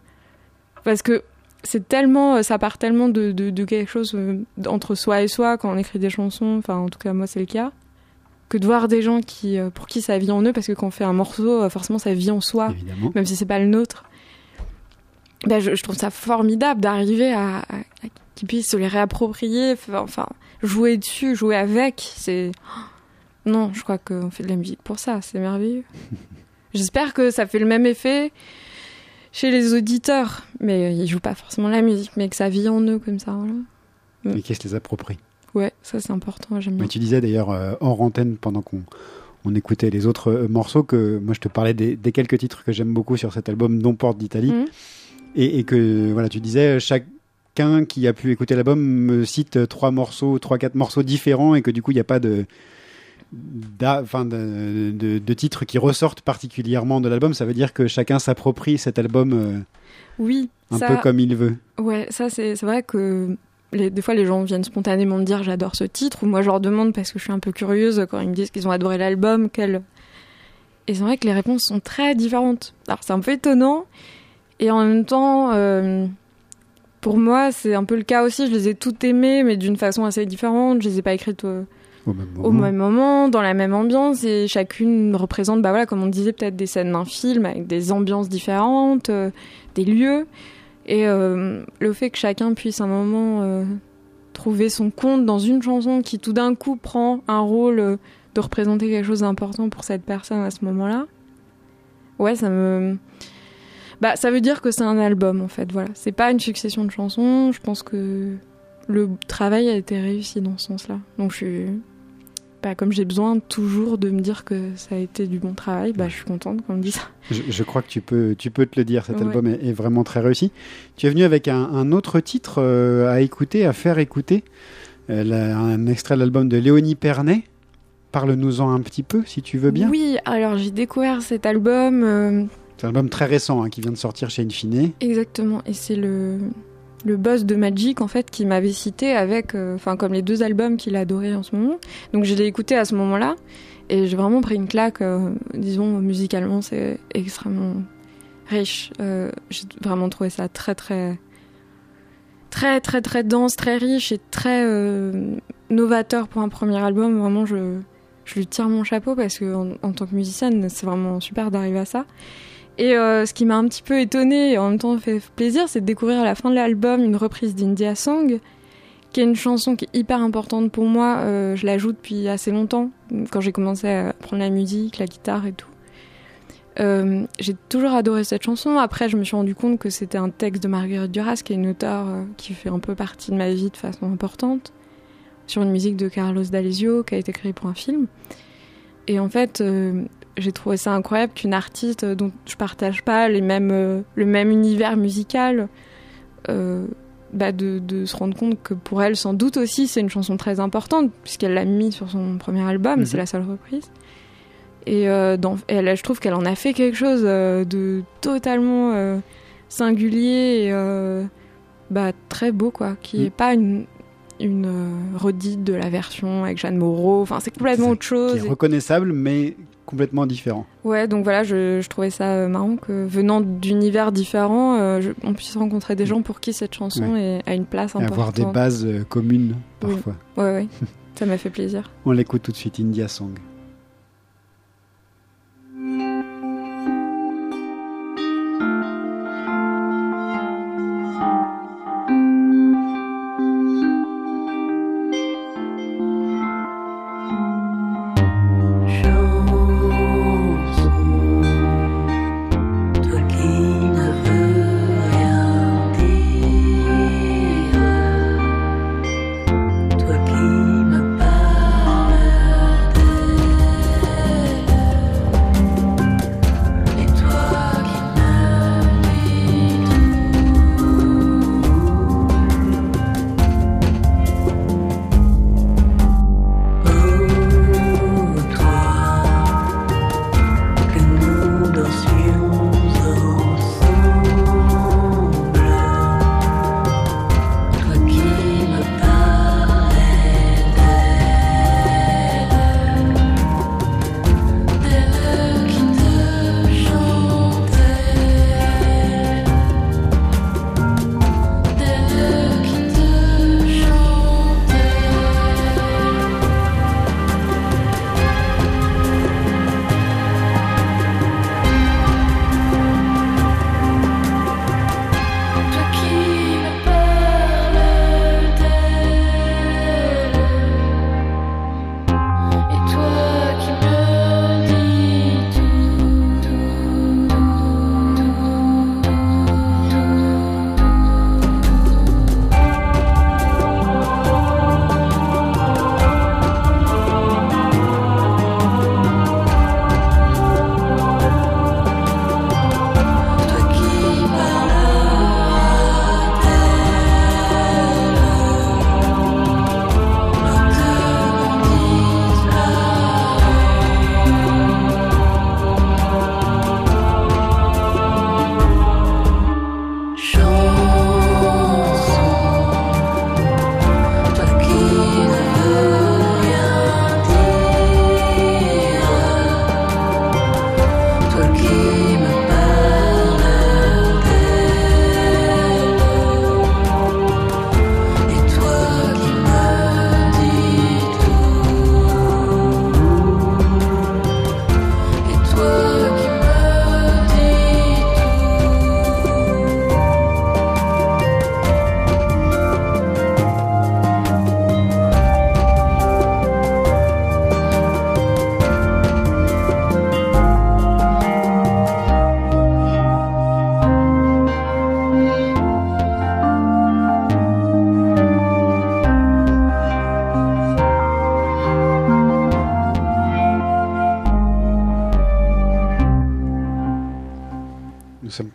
Parce que c'est tellement, ça part tellement de, de, de quelque chose euh, entre soi et soi quand on écrit des chansons, enfin en tout cas moi c'est le cas, que de voir des gens qui, euh, pour qui ça vit en eux, parce que quand on fait un morceau, euh, forcément ça vit en soi, Évidemment. même si c'est pas le nôtre. Ben, je, je trouve ça formidable d'arriver à, à, à qu'ils puissent se les réapproprier, enfin jouer dessus, jouer avec, c'est non, je crois qu'on fait de la musique pour ça, c'est merveilleux. J'espère que ça fait le même effet chez les auditeurs, mais ils jouent pas forcément la musique, mais que ça vit en eux comme ça. Voilà. Et qu'ils se les approprient. Ouais, ça c'est important, j'aime bien. Mais tu disais d'ailleurs euh, hors antenne pendant qu'on on écoutait les autres euh, morceaux que moi je te parlais des, des quelques titres que j'aime beaucoup sur cet album, dont Porte d'Italie, mmh. et, et, que voilà, tu disais chaque quelqu'un qui a pu écouter l'album me cite trois morceaux, trois quatre morceaux différents et que du coup il n'y a pas de enfin de, de, de, titres qui ressortent particulièrement de l'album, ça veut dire que chacun s'approprie cet album euh, oui, un ça, peu comme il veut. Ouais, ça c'est vrai que les, des fois les gens viennent spontanément me dire j'adore ce titre ou moi je leur demande parce que je suis un peu curieuse quand ils me disent qu'ils ont adoré l'album, quel et c'est vrai que les réponses sont très différentes. Alors c'est un peu étonnant et en même temps euh, pour moi, c'est un peu le cas aussi. Je les ai toutes aimées, mais d'une façon assez différente. Je les ai pas écrites au, au, même, moment. au même moment, dans la même ambiance, et chacune représente, bah voilà, comme on disait, peut-être des scènes d'un film avec des ambiances différentes, euh, des lieux, et euh, le fait que chacun puisse à un moment euh, trouver son compte dans une chanson qui tout d'un coup prend un rôle de représenter quelque chose d'important pour cette personne à ce moment-là. Ouais, ça me bah, ça veut dire que c'est un album en fait. Voilà, c'est pas une succession de chansons. Je pense que le travail a été réussi dans ce sens-là. Donc je suis, bah, comme j'ai besoin toujours de me dire que ça a été du bon travail, bah, je suis contente qu'on me dise ça. Je, je, crois que tu peux, tu peux te le dire. Cet ouais. album est, est, vraiment très réussi. Tu es venu avec un, un autre titre euh, à écouter, à faire écouter. A un extrait de l'album de Léonie Pernet. Parle-nous-en un petit peu, si tu veux bien. Oui, alors j'ai découvert cet album. euh, C'est un album très récent hein, qui vient de sortir chez Infine. Exactement, et c'est le, le boss de Magic en fait qui m'avait cité avec, euh, enfin comme les deux albums qu'il adorait en ce moment. Donc je l'ai écouté à ce moment-là et j'ai vraiment pris une claque. euh, disons musicalement, c'est extrêmement riche. Euh, j'ai vraiment trouvé ça très très très très très dense, très riche et très novateur pour un premier album. Vraiment, je je lui tire mon chapeau parce que en tant que musicienne, c'est vraiment super d'arriver à ça. Et euh, ce qui m'a un petit peu étonnée et en même temps fait plaisir, c'est de découvrir à la fin de l'album une reprise d'India Song, qui est une chanson qui est hyper importante pour moi. Euh, je la joue depuis assez longtemps, quand j'ai commencé à apprendre la musique, la guitare et tout. Euh, j'ai toujours adoré cette chanson. Après, je me suis rendu compte que c'était un texte de Marguerite Duras, qui est une auteure qui fait un peu partie de ma vie de façon importante, sur une musique de Carlos D'Alessio, qui a été créée pour un film. Et en fait, j'ai trouvé ça incroyable qu'une artiste dont je partage pas les mêmes, euh, le même univers musical, euh, bah de, de se rendre compte que pour elle, sans doute aussi, c'est une chanson très importante, puisqu'elle l'a mis sur son premier album, Mhm. c'est la seule reprise. Et, euh, dans, et je trouve qu'elle en a fait quelque chose euh, de totalement singulier et bah, très beau, quoi, qui n'est pas une, une redite de la version avec Jeanne Moreau. Enfin, c'est complètement autre chose. Qui est reconnaissable, mais complètement différent. Ouais, donc voilà, je, je trouvais ça euh, marrant que venant d'univers différents, euh, je- on puisse rencontrer des gens pour qui cette chanson est, a une place Et importante. avoir des bases euh, communes, Oui. parfois. Ouais, ouais, ça m'a fait plaisir. On l'écoute tout de suite, India Song.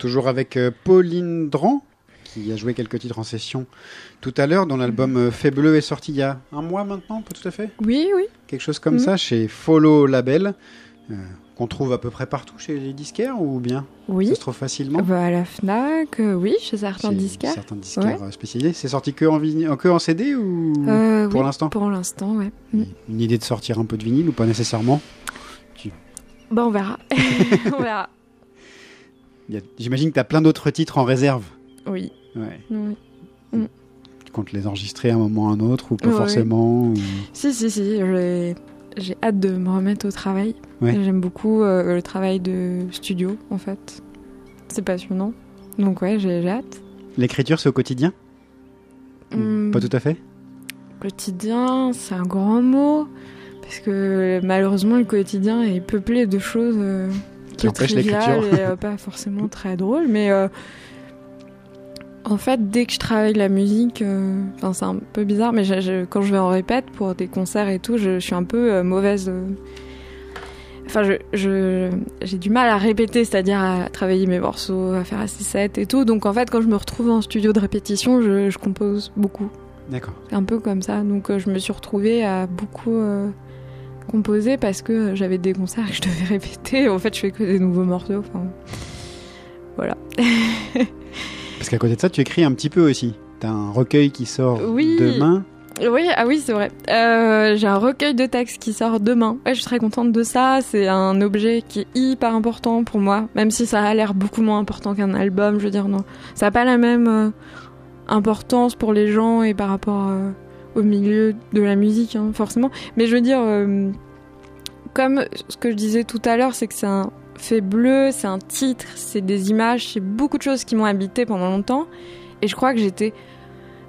Toujours avec euh, Pauline Dran, qui a joué quelques titres en session tout à l'heure, dont l'album euh, Fait Bleu est sorti il y a un mois maintenant, tout à fait? Oui, oui. Quelque chose comme Mhm. ça, chez Follow Label, euh, qu'on trouve à peu près partout chez les disquaires ou bien Oui. Ça se trouve facilement? Bah, à la Fnac, euh, oui, chez certains Chez disquaires. Certains disquaires Ouais. spécialisés. C'est sorti que en, que en CD ou Euh, pour oui, l'instant? Pour l'instant, ouais. Mm. Une idée de sortir un peu de vinyle ou pas nécessairement? Bah, on verra. on verra. J'imagine que tu as plein d'autres titres en réserve. Oui. Ouais. Oui. Mm. Tu comptes les enregistrer à un moment ou à un autre ou pas Ouais. forcément ou- Si, si, si. J'ai, hâte de me remettre au travail. Ouais. J'aime beaucoup euh, le travail de studio, en fait. C'est passionnant. Donc, ouais, j'ai, hâte. L'écriture, c'est au quotidien? Hmm. Pas tout à fait? Quotidien, c'est un grand mot. Parce que malheureusement, le quotidien est peuplé de choses euh, Qui triviales l'écriture. et euh, pas forcément très drôles. Mais euh, en fait, dès que je travaille la musique, euh, enfin, c'est un peu bizarre, mais je- je- quand je vais en répète pour des concerts et tout, je, je suis un peu mauvaise. Enfin, je, j'ai du mal à répéter, c'est-à-dire à travailler mes morceaux, à faire assez set et tout. Donc en fait, quand je me retrouve en studio de répétition, je, compose beaucoup. D'accord. C'est un peu comme ça. Donc je me suis retrouvée à beaucoup composer parce que j'avais des concerts et que je devais répéter. En fait, je fais que des nouveaux morceaux. Enfin, voilà. Parce qu'à côté de ça, tu écris un petit peu aussi. T'as un recueil qui sort Oui. demain. Oui, ah oui, c'est vrai. Euh, j'ai un recueil de textes qui sort demain. Ouais, je suis très contente de ça. C'est un objet qui est hyper important pour moi, même si ça a l'air beaucoup moins important qu'un album. Je veux dire, non, ça n'a pas la même euh, importance pour les gens et par rapport euh, milieu de la musique, hein, forcément. Mais je veux dire, euh, comme ce que je disais tout à l'heure, c'est que c'est un fait bleu, c'est un titre, c'est des images, c'est beaucoup de choses qui m'ont habité pendant longtemps. Et je crois que j'étais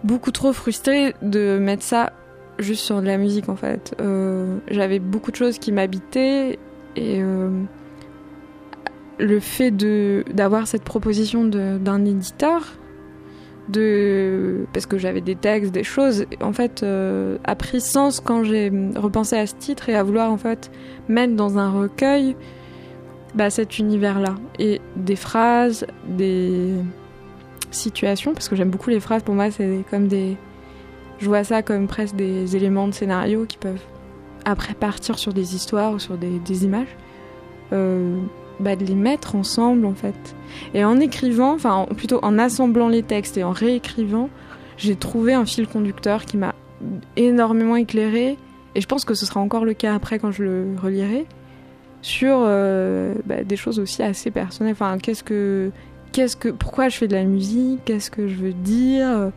beaucoup trop frustrée de mettre ça juste sur de la musique en fait. Euh, J'avais beaucoup de choses qui m'habitaient et euh, le fait d'avoir cette proposition d'un éditeur de parce que j'avais des textes, des choses, en fait, euh, a pris sens quand j'ai repensé à ce titre et à vouloir en fait mettre dans un recueil bah, cet univers-là et des phrases, des situations, parce que j'aime beaucoup les phrases. Pour moi, c'est comme des, je vois ça comme presque des éléments de scénario qui peuvent après partir sur des histoires ou sur des, images. Euh, bah, de les mettre ensemble en fait. Et en écrivant, enfin en- plutôt en assemblant les textes et en réécrivant, j'ai trouvé un fil conducteur qui m'a énormément éclairé. Et je pense que ce sera encore le cas après quand je le relirai sur euh, bah, des choses aussi assez personnelles. Enfin, qu'est-ce que, qu'est-ce que, pourquoi je fais de la musique, qu'est-ce que je veux dire?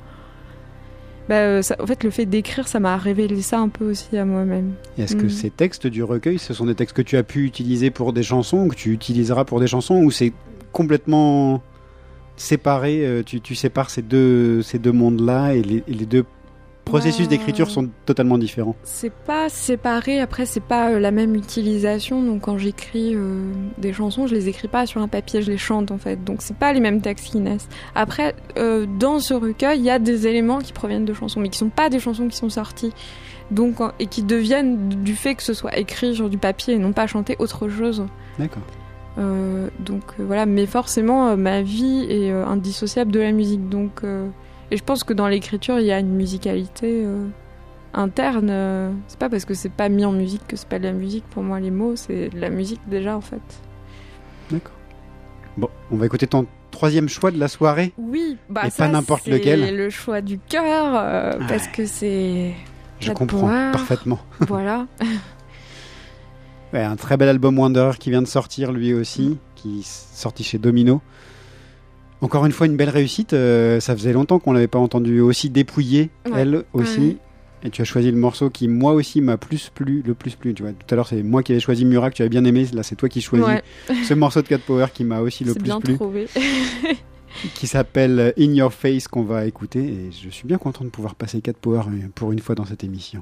Bah, euh, ça- en fait, le fait d'écrire, ça m'a révélé ça un peu aussi à moi-même. Est-ce que Mm. ces textes du recueil, ce sont des textes que tu as pu utiliser pour des chansons ou que tu utiliseras pour des chansons ou c'est complètement séparé euh, tu, tu sépares ces deux, ces deux mondes-là et les, et les deux processus Bah, d'écriture sont totalement différents C'est pas séparé, après c'est pas euh, la même utilisation, donc quand j'écris euh, des chansons, je les écris pas sur un papier, je les chante en fait, donc c'est pas les mêmes textes qui naissent. Après, euh, dans ce recueil, il y a des éléments qui proviennent de chansons, mais qui sont pas des chansons qui sont sorties, donc et qui deviennent du fait que ce soit écrit sur du papier et non pas chanté autre chose. D'accord. Euh, donc euh, voilà, mais forcément, euh, ma vie est euh, indissociable de la musique. Donc, euh, et je pense que dans l'écriture, il y a une musicalité euh, interne. euh, c'est pas parce que c'est pas mis en musique que c'est pas de la musique. Pour moi, les mots, c'est de la musique déjà en fait. D'accord. Bon, on va écouter ton troisième choix de la soirée. Oui, bah Et ça, pas n'importe c'est lequel. le choix du cœur euh, parce que c'est. Je comprends parfaitement. voilà. Ouais, un très bel album Wanderer qui vient de sortir lui aussi, qui est sorti chez Domino. Encore une fois, une belle réussite. euh, ça faisait longtemps qu'on l'avait pas entendu aussi dépouillée, Ouais. elle aussi. Ouais. Et tu as choisi le morceau qui, moi aussi, m'a plus plu, le plus plu. Tu vois, tout à l'heure, c'est moi qui avais choisi Murat, que tu avais bien aimé. Là, c'est toi qui choisis Ouais. ce morceau de Cat Power qui m'a aussi le plus bien plu. trouvé. qui s'appelle In Your Face qu'on va écouter. Et je suis bien content de pouvoir passer Cat Power euh, pour une fois dans cette émission.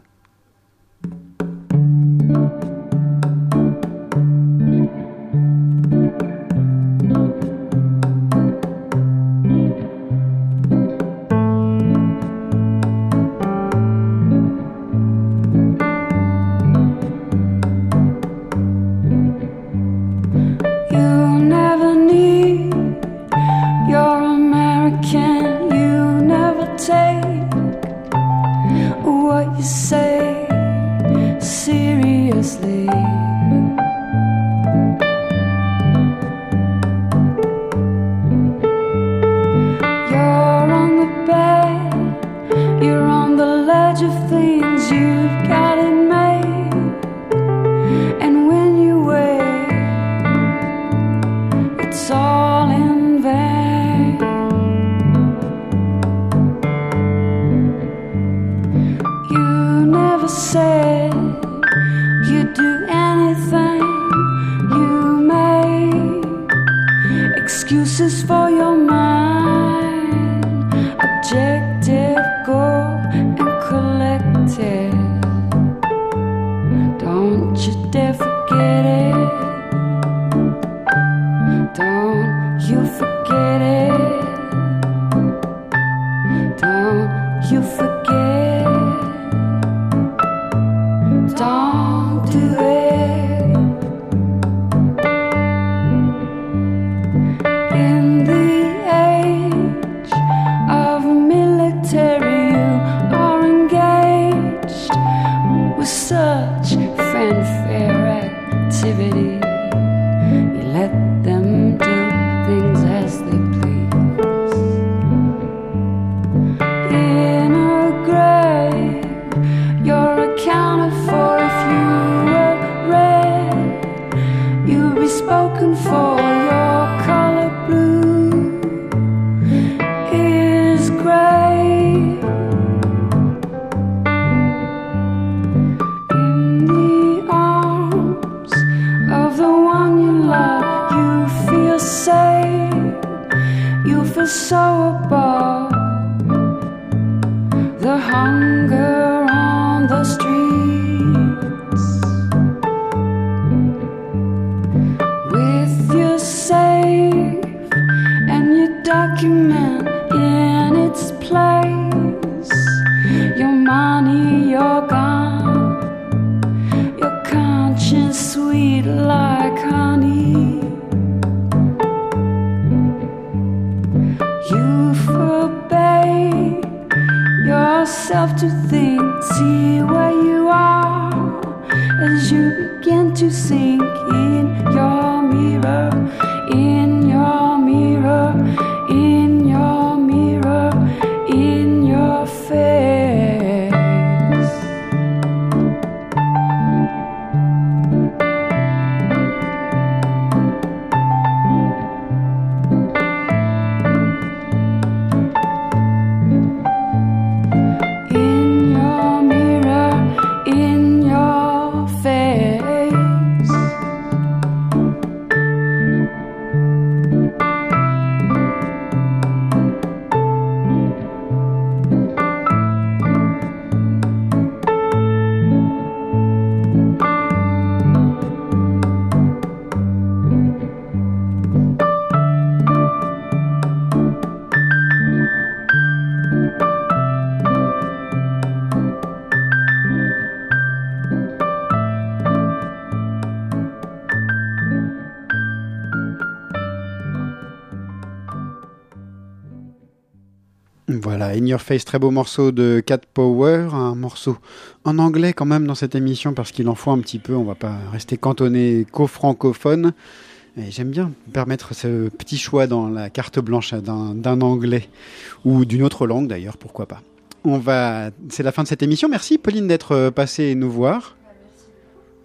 longer. Your Face, très beau morceau de Cat Power, un morceau en anglais quand même dans cette émission parce qu'il en faut un petit peu, on va pas rester cantonné qu'au francophone. Et j'aime bien permettre ce petit choix dans la carte blanche d'un anglais ou d'une autre langue d'ailleurs, pourquoi pas. On va, c'est la fin de cette émission. Merci Pauline d'être passée nous voir.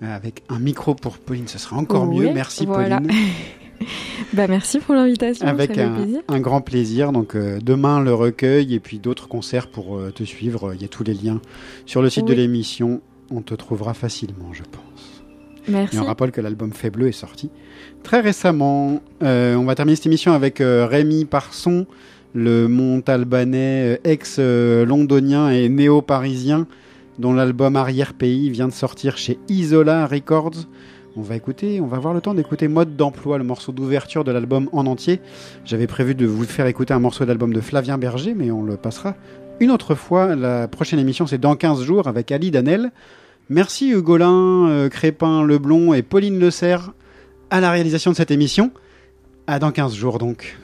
Avec un micro pour Pauline, ce sera encore mieux. Merci voilà. Pauline. bah merci pour l'invitation. Avec un, grand plaisir. Donc euh, demain le recueil et puis d'autres concerts pour euh, te suivre. Il y a tous les liens sur le site de l'émission. On te trouvera facilement, je pense. Merci. Et on rappelle que l'album Fait Bleu est sorti très récemment. Euh, on va terminer cette émission avec Rémi Parson, le Montalbanais ex-londonien et néo-parisien, dont l'album Arrière-Pays vient de sortir chez Isola Records. On va écouter, on va avoir le temps d'écouter Mode d'emploi, le morceau d'ouverture de l'album en entier. J'avais prévu de vous faire écouter un morceau d'album de Flavien Berger, mais on le passera une autre fois. La prochaine émission, c'est dans 15 jours avec Ali Danel. Merci Hugolin, euh, Crépin, Leblon et Pauline Le Serre à la réalisation de cette émission. À dans 15 jours donc.